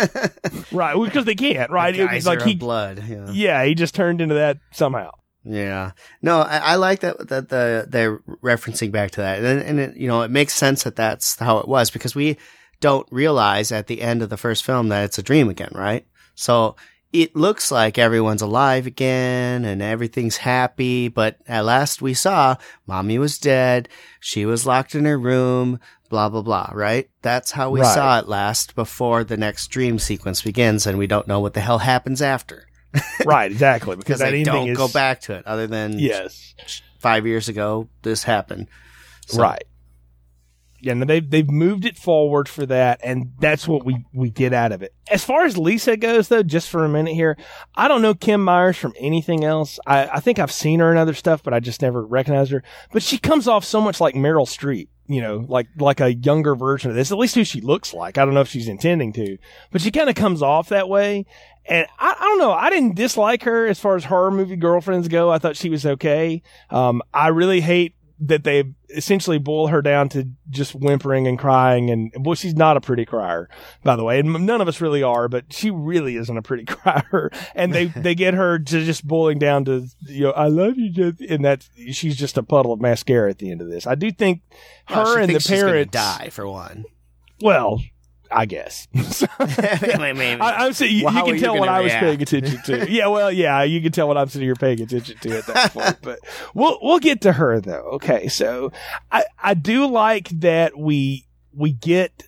Right. Because they can't, right? A It was geyser like he, blood. Yeah. yeah, he just turned into that somehow. Yeah. No, I, I like that, that the, they're referencing back to that. And, and it, you know, it makes sense that that's how it was because we don't realize at the end of the first film that it's a dream again, right? So it looks like everyone's alive again and everything's happy. But at last we saw mommy was dead. She was locked in her room, blah, blah, blah, right? That's how we Right. saw it last before the next dream sequence begins and we don't know what the hell happens after right. Exactly. because they don't is, go back to it other than Yes. five years ago this happened. So- Right. Yeah, and they've they've moved it forward for that, and that's what we we get out of it. As far as Lisa goes, though, just for a minute here, I don't know Kim Myers from anything else. I, I think I've seen her in other stuff, but I just never recognized her. But she comes off so much like Meryl Streep, you know, like like a younger version of this. At least who she looks like. I don't know if she's intending to, but she kind of comes off that way. And I, I don't know. I didn't dislike her as far as horror movie girlfriends go. I thought she was okay. Um, I really hate that they essentially boil her down to just whimpering and crying. And well, she's not a pretty crier, by the way. And none of us really are, but she really isn't a pretty crier. And they, they get her to just boiling down to, you know, I love you, Jeff. And that's, she's just a puddle of mascara at the end of this. I do think her Well, and the parents die for one. Well, I guess. Wait, wait, I, I'm saying you, Well, you how are can you tell what gonna I was paying attention to. yeah, well, yeah, you can tell what I'm sitting here paying attention to at that point. But we'll we'll get to her though. Okay, so I I do like that we we get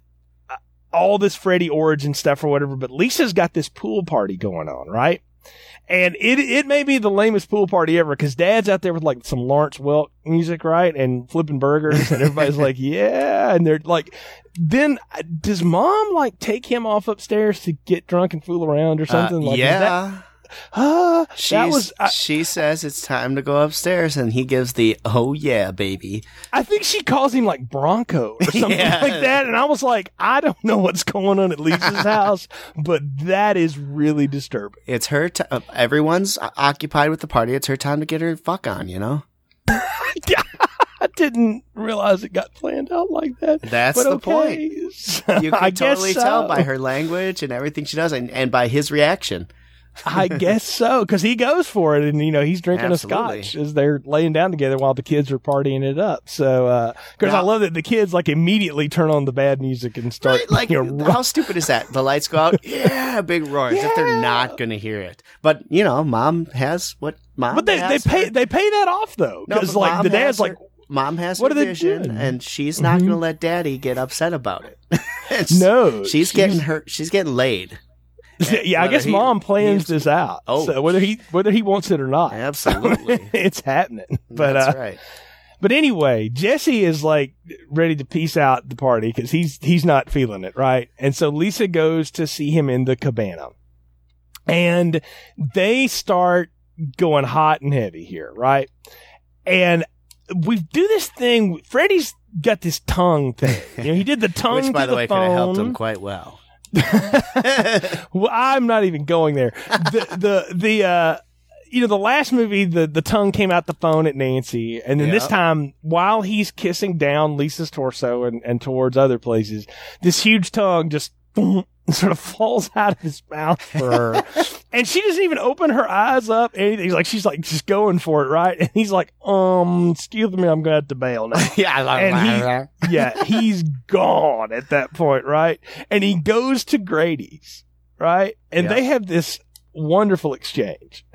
uh, all this Freddy origin stuff or whatever, but Lisa's got this pool party going on, right? And it it may be the lamest pool party ever because Dad's out there with like some Lawrence Welk music, right, and flipping burgers, and everybody's like, "Yeah," and they're like, then uh, does Mom like take him off upstairs to get drunk and fool around or something? Uh, like, yeah. Ah, She's, that was. I, she says it's time to go upstairs, and he gives the "Oh yeah, baby." I think she calls him like Bronco or something Yeah. like that, and I was like, I don't know what's going on at Lisa's house, but that is really disturbing. It's her. T- uh, everyone's occupied with the party. It's her time to get her fuck on. You know. I didn't realize it got planned out like that. That's but the okay. You can totally tell by her language and everything she does, and, and by his reaction. I guess so, because he goes for it, and you know he's drinking Absolutely. a scotch as they're laying down together while the kids are partying it up. So, because I love that the kids like immediately turn on the bad music and start Right? Like, you know, how stupid is that? The lights go out. Yeah, big roars. As if they're not going to hear it. But you know, mom has what mom. but they they pay her- they pay that off though, No, because but like the dad's has like, mom has What her vision, and she's not Mhm. going to let daddy get upset about it. No, she's getting her. She's getting laid. Yeah, I guess he mom plans this out. Oh. so whether he whether he wants it or not, Absolutely. it's happening. But That's uh, right. But anyway, Jesse is like ready to peace out the party because he's he's not feeling it, right? And so Lisa goes to see him in the cabana, and they start going hot and heavy here, right? And we do this thing. Freddy's got this tongue thing. You know, he did the tongue. Which, by to the way, could have helped him quite well. Well, I'm not even going there. The the the uh you know the last movie the the tongue came out the phone at Nancy and then this time while he's kissing down Lisa's torso and, and towards other places this huge tongue just sort of falls out of his mouth for her and she doesn't even open her eyes up anything He's like she's like just going for it right and he's like um excuse me I'm gonna have to bail now yeah, I love And he- yeah, he's gone at that point, right? And he goes to Grady's, right? And Yeah. they have this wonderful exchange.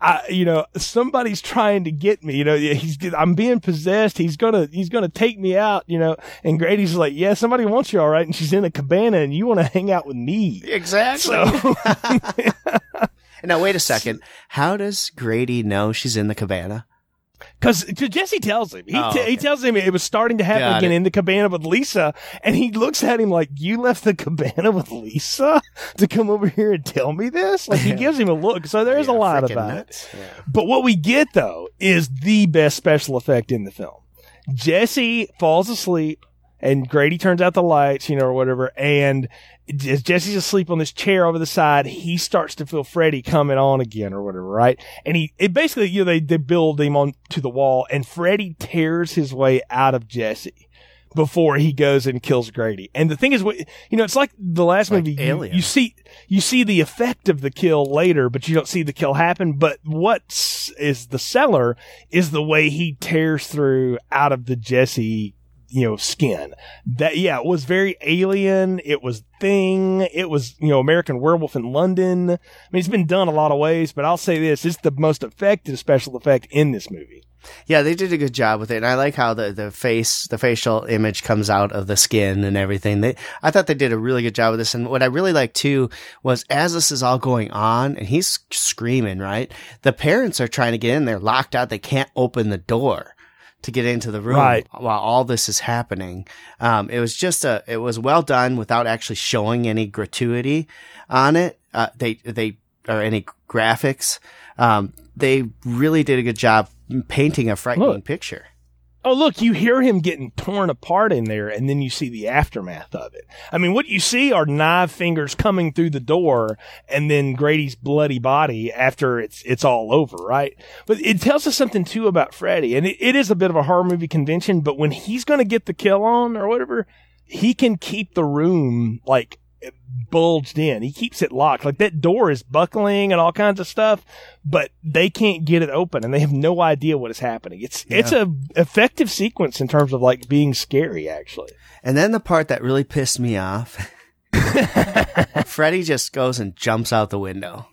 I, you know, somebody's trying to get me. You know, he's I'm being possessed. He's gonna he's gonna take me out. You know, and Grady's like, yeah, somebody wants you, all right. And she's in a cabana, and you want to hang out with me. Exactly. So now wait a second. How does Grady know she's in the cabana? Because Jesse tells him, he, Oh, t- he tells him it was starting to happen Got again it. in the cabana with Lisa, and he looks at him like, "You left the cabana with Lisa to come over here and tell me this?" Like he gives him a look. So there's a lot about it. Yeah. But what we get though is the best special effect in the film. Jesse falls asleep and Grady turns out the lights, you know, or whatever. And as Jesse's asleep on this chair over the side, he starts to feel Freddy coming on again or whatever, right? And he, it basically, you know, they, they build him on to the wall and Freddy tears his way out of Jesse before he goes and kills Grady. And the thing is, what you know, it's like the last Like movie. You, Alien. you see, you see the effect of the kill later, but you don't see the kill happen. But what is the seller is the way he tears through out of the Jesse, you know, skin. That yeah, it was very alien. It was thing. It was you know American Werewolf in London. I mean, it's been done a lot of ways, but I'll say this: it's the most effective special effect in this movie. Yeah, they did a good job with it, and I like how the, the face, the facial image comes out of the skin and everything. They, I thought they did a really good job with this, and what I really liked too was as this is all going on, and he's screaming, right? The parents are trying to get in they're locked out. They can't open the door to get into the room Right. while all this is happening. Um, it was just a, it was well done without actually showing any gratuity on it. Uh, they, they, or any graphics. Um, they really did a good job painting a frightening Look. picture. Oh, look, you hear him getting torn apart in there, and then you see the aftermath of it. I mean, what you see are knife fingers coming through the door, and then Grady's bloody body after it's it's all over, right? But it tells us something too about Freddy, and it, it is a bit of a horror movie convention. But when he's going to get the kill on or whatever, he can keep the room like bulged in. He keeps it locked. Like that door is buckling and all kinds of stuff, but they can't get it open and they have no idea what is happening. It's it's a effective sequence in terms of like being scary actually. And then the part that really pissed me off, Freddy just goes and jumps out the window.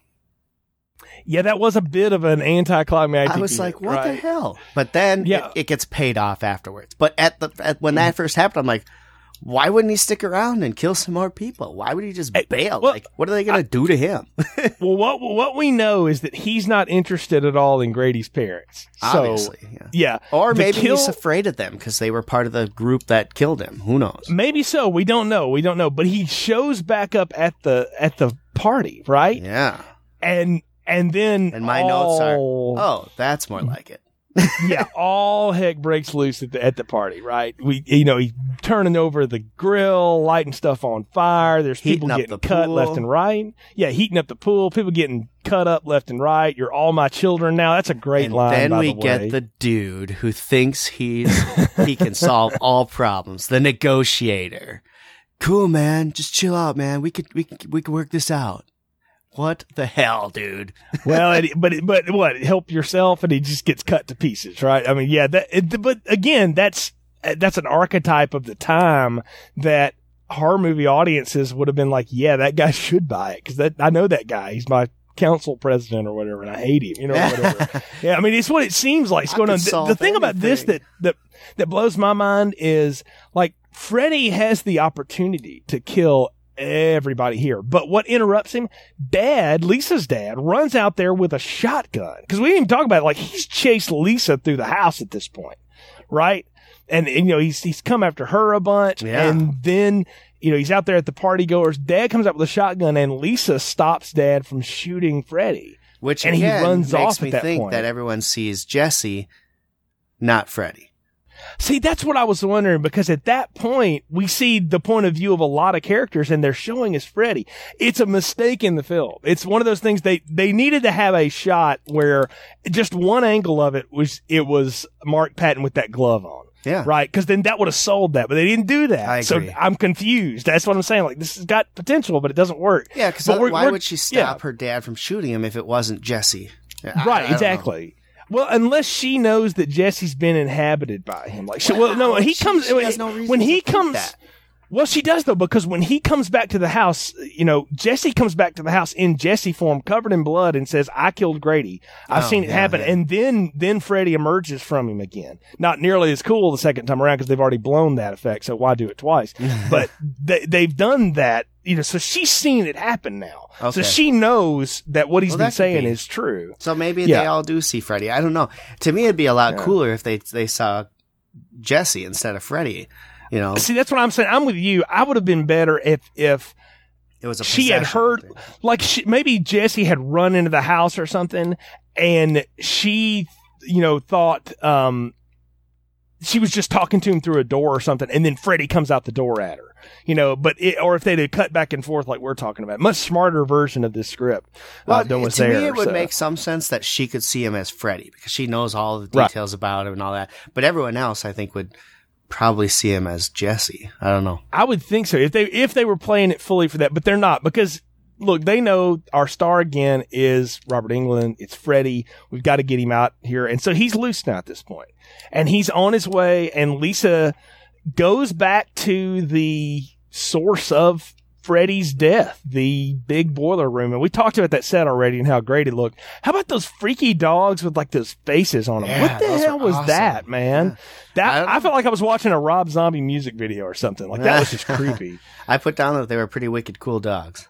Yeah, that was a bit of an anticlimactic. I was like, what the hell? But then Yeah. it, it gets paid off afterwards. But at the at, when that mm-hmm. first happened, I'm like, why wouldn't he stick around and kill some more people? Why would he just bail? well, like, what are they going to do to him? Well, what what we know is that he's not interested at all in Grady's parents. So, Obviously, yeah. yeah. Or maybe kill- he's afraid of them because they were part of the group that killed him. Who knows? Maybe so. We don't know. We don't know. But he shows back up at the at the party, right? Yeah. And and then And my notes are, oh, that's more like it. Yeah, all heck breaks loose at the at the party, right? We, you know, he's turning over the grill, lighting stuff on fire. There's people getting the cut pool. left and right. Yeah, heating up the pool. People getting cut up left and right. You're all my children now. That's a great and line. then we the get the dude who thinks he's he can solve all problems. The negotiator. Cool, man. Just chill out, man. We could we could, we could work this out. What the hell, dude? well, it, but it- but what? Help yourself, and he just gets cut to pieces, right? I mean, yeah. That, it, but again, that's that's an archetype of the time that horror movie audiences would have been like, yeah, that guy should buy it because that I know that guy. He's my council president or whatever, and I hate him. You know, whatever. yeah, I mean, it's what it seems like. It's going on. The, the thing about this that that that blows my mind is like Freddy has the opportunity to kill everybody here. But what interrupts him? Dad, Lisa's dad, runs out there with a shotgun. Cause we didn't even talk about it. Like he's chased Lisa through the house at this point. Right? And, and, you know, he's, he's come after her a bunch. Yeah. And then, you know, he's out there at the party goers. Dad comes out with a shotgun and Lisa stops dad from shooting Freddy. Which And he runs makes off me at that think point. that everyone sees Jesse, not Freddy. See, that's what I was wondering because at that point, we see the point of view of a lot of characters and they're showing us Freddy. It's a mistake in the film. It's one of those things they, they needed to have a shot where just one angle of it was, it was Mark Patton with that glove on. Yeah. Right. Cause then that would have sold that, but they didn't do that. I So. I'm confused. That's what I'm saying. Like this has got potential, but it doesn't work. Yeah, because But we're- why we're- would she yeah. stop her dad from shooting him if it wasn't Jesse? I- I Right, don't know. Well, unless she knows that Jesse's been inhabited by him, like, she, well, no, he comes she has no when he comes. that. Well, she does though, because when he comes back to the house, you know, Jesse comes back to the house in Jesse form, covered in blood, and says, "I killed Grady. I've Oh, seen it yeah, happen." yeah. And then, then Freddy emerges from him again. Not nearly as cool the second time around because they've already blown that effect. So why do it twice? but they, they've done that, you know. So she's seen it happen now. Okay. So she knows that what he's Well, been saying be. is true. So maybe Yeah. they all do see Freddy. I don't know. To me, it'd be a lot cooler if they they saw Jesse instead of Freddy. You know, See, that's what I'm saying. I'm with you. I would have been better if if it was a she had heard, thing. like she, maybe Jesse had run into the house or something, and she, you know, thought um she was just talking to him through a door or something, and then Freddy comes out the door at her, you know. But it, or if they'd have cut back and forth like we're talking about, much smarter version of this script uh, than was to there. me, it would make some sense that she could see him as Freddy because she knows all the Right. details about him and all that. But everyone else, I think, would probably see him as Jesse. I don't know. I would think so if they if they were playing it fully for that, but they're not because look, they know our star again is Robert Englund. It's Freddy. We've got to get him out here, and so he's loose now at this point, and he's on his way. And Lisa goes back to the source of Freddy's death, the big boiler room, and we talked about that set already and how great it looked. How about those freaky dogs with like those faces on them? Yeah, what the hell was awesome. that, man? I That don't I, felt like I was watching a Rob Zombie music video or something. Like that was just creepy. I put down that they were pretty wicked cool dogs.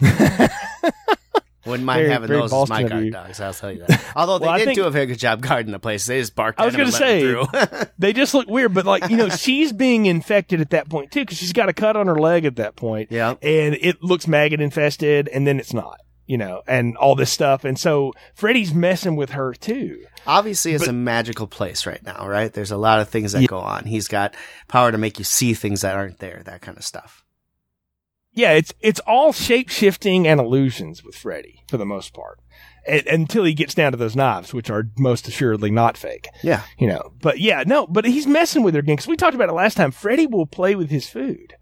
Wouldn't mind Very- having very those as my guard dogs. I'll tell you that. Although they Well, I didn't think- do a very good job guarding the place. They just barked. I was and gonna say they just look weird, but like you know, she's being infected at that point too because she's got a cut on her leg at that point, yeah. and it looks maggot infested, and then it's not, you know, and all this stuff, and so Freddy's messing with her too. Obviously, it's But- a magical place right now, right? There's a lot of things that Yeah. go on. He's got power to make you see things that aren't there, that kind of stuff. Yeah, it's it's all shape shifting and illusions with Freddy for the most part, and, until he gets down to those knives, which are most assuredly not fake. Yeah. you know. But yeah, no, but he's messing with her again because we talked about it last time. Freddy will play with his food,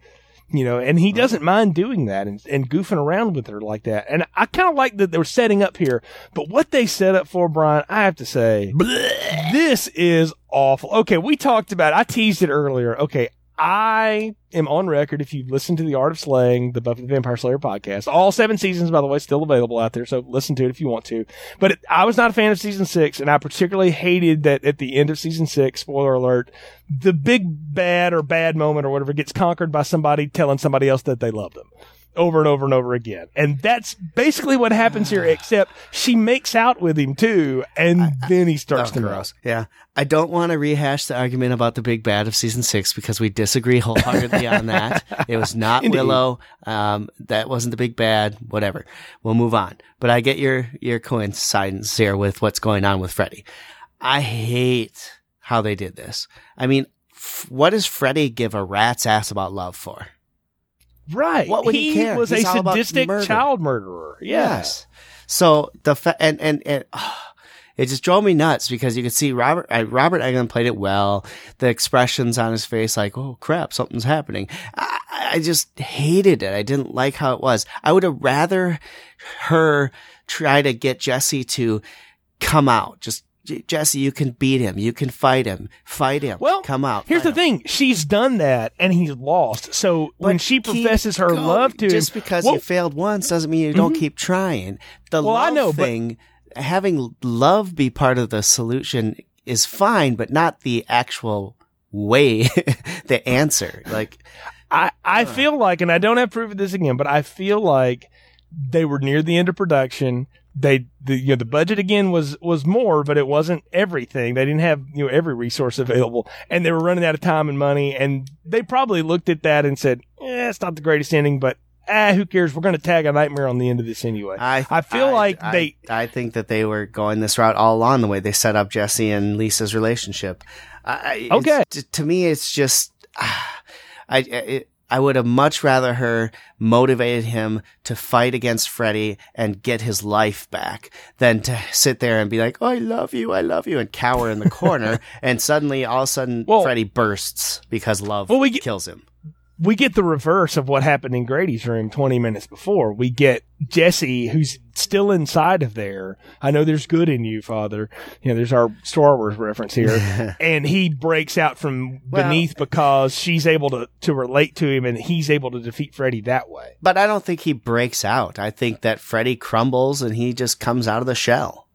you know, and he doesn't mind doing that and, and goofing around with her like that. And I kind of like that they were setting up here, but what they set up for Brian, I have to say, this is awful. Okay, we talked about. It. I teased it earlier. Okay. I am on record. If you've listened to the Art of Slaying, the Buffy the Vampire Slayer podcast, all seven seasons, by the way, still available out there. So listen to it if you want to. But it, I was not a fan of season six, and I particularly hated that at the end of season six, spoiler alert, the big bad or bad moment or whatever gets conquered by somebody telling somebody else that they love them. Over and over and over again. And that's basically what happens here, except she makes out with him too, and then he starts Oh, to gross. Yeah. I don't want to rehash the argument about the big bad of season six because we disagree wholeheartedly on that. It was not Indeed. Willow. Um, that wasn't the big bad. Whatever. We'll move on. But I get your, your coincidence here with what's going on with Freddy. I hate how they did this. I mean, f- what does Freddy give a rat's ass about love for? Right. What would he care? was He's a sadistic murder. child murderer. Yes. So the fa- and and and it just drove me nuts because you could see Robert uh, Robert Englund played it well. The expressions on his face, like "Oh crap, something's happening." I, I just hated it. I didn't like how it was. I would have rather her try to get Jesse to come out. Just "J- Jesse, you can beat him. You can fight him. Fight him. Well, come out. Here's the him." thing: she's done that, and he's lost. So when she professes her going. love to just him, because well, you failed once doesn't mean you don't mm-hmm. keep trying. The Well, I love know, but- thing, having love be part of the solution is fine, but not the actual way, the answer. Like, I, I uh. feel like, and I don't have proof of this again, but I feel like they were near the end of production. They, the, you know, the budget again was, was more, but it wasn't everything. They didn't have, you know, every resource available and they were running out of time and money. And they probably looked at that and said, eh, it's not the greatest ending, but ah, who cares? We're going to tag a nightmare on the end of this anyway. I, I feel like I- they- I think that they were going this route all along the way they set up Jesse and Lisa's relationship. I, I- Okay. to me, it's just, I, it, I would have much rather her motivated him to fight against Freddy and get his life back than to sit there and be like, oh, I love you, I love you, and cower in the corner. and suddenly, all of a sudden, Well- Freddy bursts because love Well, we get- kills him. We get the reverse of what happened in Grady's room 20 minutes before. We get Jesse, who's still inside of there. I know there's good in you, Father. You know, there's our Star Wars reference here. and he breaks out from Well- beneath because she's able to, to relate to him and he's able to defeat Freddy that way. But I don't think he breaks out. I think that Freddy crumbles and he just comes out of the shell.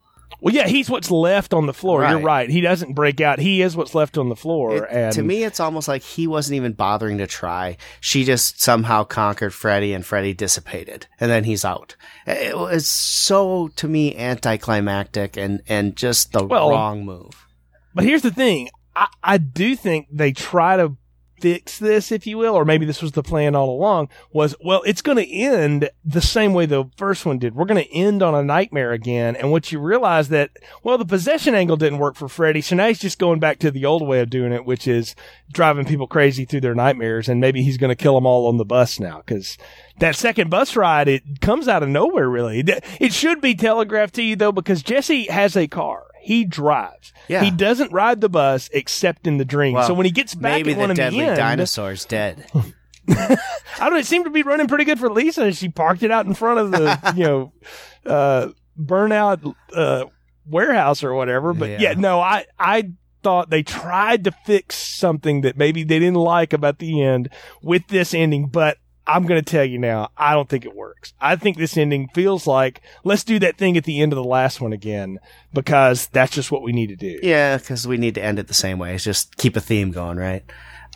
Well, yeah, he's what's left on the floor. You're Right. right. He doesn't break out. He is what's left on the floor. It- and to me, it's almost like he wasn't even bothering to try. She just somehow conquered Freddy and Freddy dissipated and then he's out. It was so, to me, anticlimactic and, and just the Well- wrong move. But here's the thing. I, I do think they try to fix this, if you will, or maybe this was the plan all along, was, well, it's going to end the same way the first one did. We're going to end on a nightmare again. And once you realize that, well, the possession angle didn't work for Freddy, so now he's just going back to the old way of doing it, which is driving people crazy through their nightmares. And maybe he's going to kill them all on the bus now, because that second bus ride, it comes out of nowhere, really. It should be telegraphed to you, though, because Jesse has a car. He drives. Yeah. He doesn't ride the bus except in the dream. Well, so when he gets back Maybe at one the in the deadly end, dinosaur's dead. I don't know. It seemed to be running pretty good for Lisa. She parked it out in front of the, you know, uh, burnout, uh, warehouse or whatever. But Yeah. yeah, no, I, I thought they tried to fix something that maybe they didn't like about the end with this ending, but I'm going to tell you now, I don't think it works. I think this ending feels like let's do that thing at the end of the last one again because that's just what we need to do. yeah, because we need to end it the same way. It's just keep a theme going, right?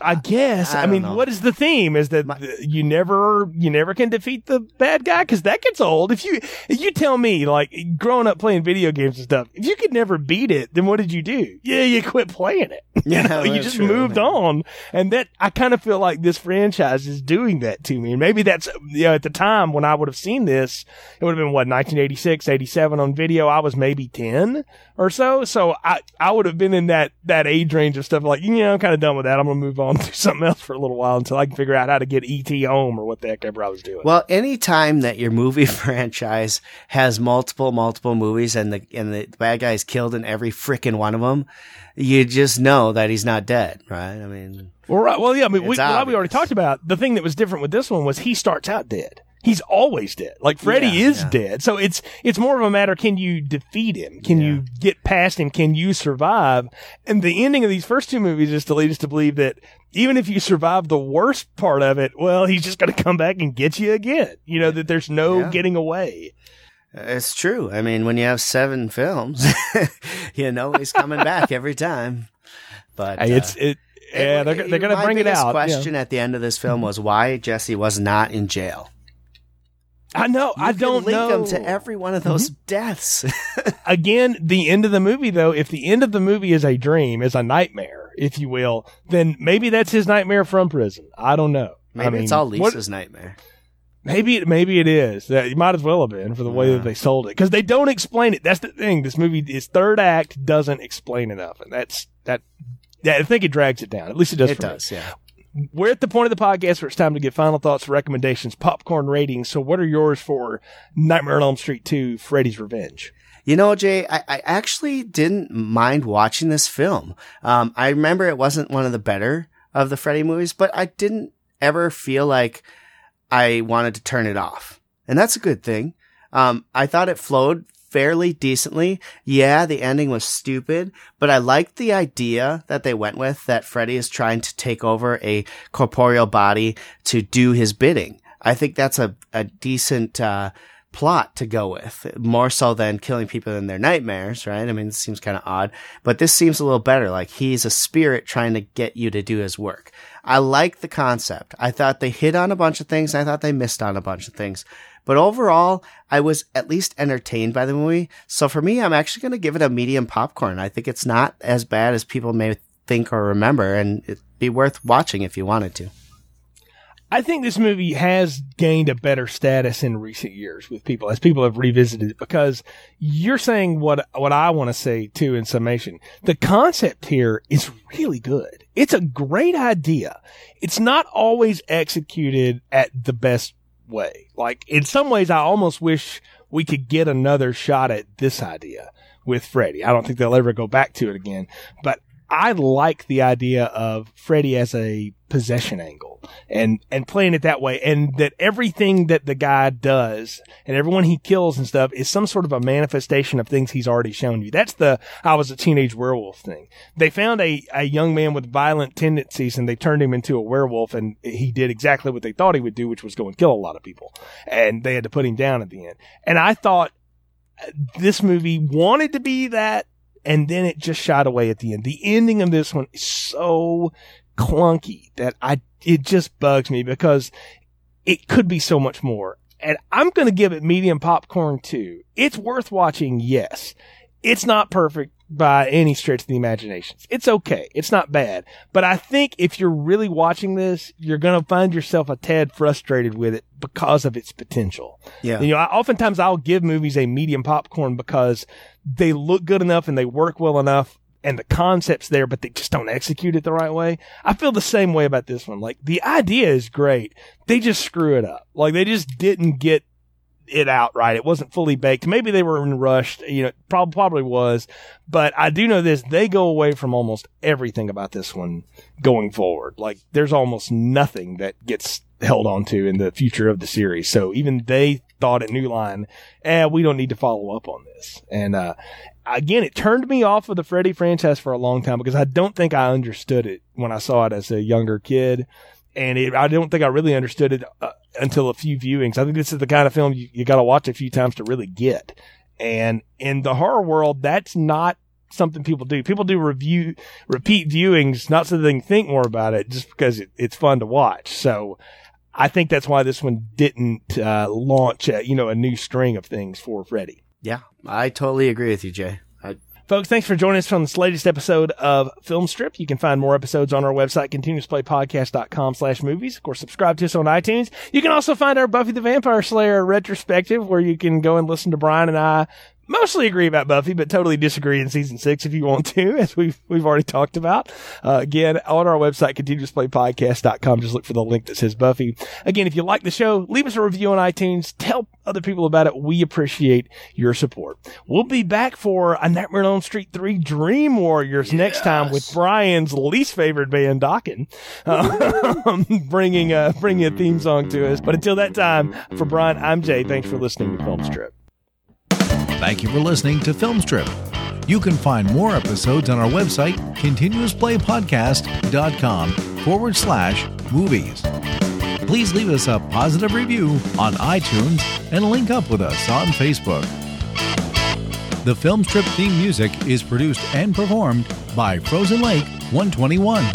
I guess. I I, mean, know. what is the theme? Is that th- you never, you never can defeat the bad guy because that gets old. If you, if you tell me, like growing up playing video games and stuff, if you could never beat it, then what did you do? Yeah, you quit playing it. Yeah, You, know, you just true, moved man. on, and that I kind of feel like this franchise is doing that to me. And maybe that's you know at the time when I would have seen this, it would have been what 1986, 87 on video. I was maybe ten or so, so I I would have been in that that age range of stuff. Like you know, I'm kind of done with that. I'm gonna move on to something else for a little while until I can figure out how to get ET home or what the heck ever I was doing. Well, any time that your movie franchise has multiple, multiple movies and the and the bad guy is killed in every freaking one of them, you just know that he's not dead, right? I mean, Well, right. Well, yeah. I mean, we, we already talked about the thing that was different with this one was he starts out dead. He's always dead. Like Freddy Yeah, is yeah. dead. So it's it's more of a matter: can you defeat him? Can you get past him? Can you survive? And the ending of these first two movies is to lead us to believe that even if you survive the worst part of it, well, he's just going to come back and get you again. You know that there's no Yeah. getting away. it's true. I mean, when you have seven films, you know he's coming back every time. But Hey, uh, it's it. Yeah, they're, they're going to bring it out. yeah. Question at the end of this film was why Jesse was not in jail. I know. You I can don't link know. them to every one of those mm-hmm. deaths. Again, the end of the movie, though, if the end of the movie is a dream, is a nightmare, if you will, then maybe that's his nightmare from prison. I don't know. Maybe I mean, it's all what- Lisa's nightmare. Maybe it, maybe it is. That it might as well have been for the way that they sold it because they don't explain it. That's the thing. This movie, its third act doesn't explain enough, and that's that. Yeah, I think it drags it down. At least it does. It for me. does, yeah. We're at the point of the podcast where it's time to get final thoughts, recommendations, popcorn ratings. So, what are yours for Nightmare on Elm Street Two: Freddy's Revenge? You know, Jay, I, I actually didn't mind watching this film. Um, I remember it wasn't one of the better of the Freddy movies, but I didn't ever feel like I wanted to turn it off. And that's a good thing. Um, I thought it flowed fairly decently. Yeah, the ending was stupid, but I liked the idea that they went with that Freddy is trying to take over a corporeal body to do his bidding. I think that's a, a decent, uh, plot to go with, more so than killing people in their nightmares, right? I mean, it seems kind of odd, but this seems a little better. Like he's a spirit trying to get you to do his work. I like the concept. I thought they hit on a bunch of things. I thought they missed on a bunch of things. But overall, I was at least entertained by the movie. So for me, I'm actually going to give it a medium popcorn. I think it's not as bad as people may think or remember, and it'd be worth watching if you wanted to. I think this movie has gained a better status in recent years with people as people have revisited it because you're saying what what I want to say too in summation. The concept here is really good. It's a great idea. It's not always executed at the best way. Like in some ways I almost wish we could get another shot at this idea with Freddy. I don't think they'll ever go back to it again, but I like the idea of Freddy as a possession angle and, and playing it that way. And that everything that the guy does and everyone he kills and stuff is some sort of a manifestation of things he's already shown you. That's the, I was a teenage werewolf thing. They found a, a young man with violent tendencies and they turned him into a werewolf and he did exactly what they thought he would do, which was go and kill a lot of people. And they had to put him down at the end. And I thought uh, this movie wanted to be that and then it just shot away at the end. The ending of this one is so clunky that I it just bugs me because it could be so much more. And I'm going to give it medium popcorn too. It's worth watching, yes. It's not perfect by any stretch of the imagination. It's okay. It's not bad. But I think if you're really watching this, you're going to find yourself a tad frustrated with it because of its potential. Yeah. You know, I, oftentimes I'll give movies a medium popcorn because they look good enough and they work well enough and the concept's there, but they just don't execute it the right way. I feel the same way about this one. Like the idea is great. They just screw it up. Like they just didn't get it out right. It wasn't fully baked. Maybe they were in rushed, you know, probably, probably was, but I do know this. They go away from almost everything about this one going forward. Like there's almost nothing that gets held on to in the future of the series. So even they thought at New Line, eh, we don't need to follow up on this. And, uh, again, it turned me off of the Freddy franchise for a long time because I don't think I understood it when I saw it as a younger kid. And it, I don't think I really understood it uh, until a few viewings. I think this is the kind of film you, you got to watch a few times to really get. And in the horror world, that's not something people do. People do review, repeat viewings, not so they can think more about it, just because it, it's fun to watch. So I think that's why this one didn't uh, launch, a, you know, a new string of things for Freddy. Yeah, I totally agree with you, Jay. Folks, thanks for joining us on this latest episode of Film Strip. You can find more episodes on our website, continuousplaypodcast.com slash movies. Of course, subscribe to us on iTunes. You can also find our Buffy the Vampire Slayer retrospective where you can go and listen to Brian and I mostly agree about Buffy, but totally disagree in season six if you want to, as we've, we've already talked about. Uh, again, on our website, continuousplaypodcast.com, just look for the link that says Buffy. Again, if you like the show, leave us a review on iTunes. Tell other people about it. We appreciate your support. We'll be back for a Nightmare on Elm Street 3 Dream Warriors next time with Brian's least favorite band, Dokken, uh, bringing, uh, bringing a theme song to us. But until that time, for Brian, I'm Jay. Thanks for listening to Film Strip. Thank you for listening to Filmstrip. You can find more episodes on our website, continuousplaypodcast.com forward slash movies. Please leave us a positive review on iTunes and link up with us on Facebook. The Filmstrip theme music is produced and performed by Frozen Lake 121.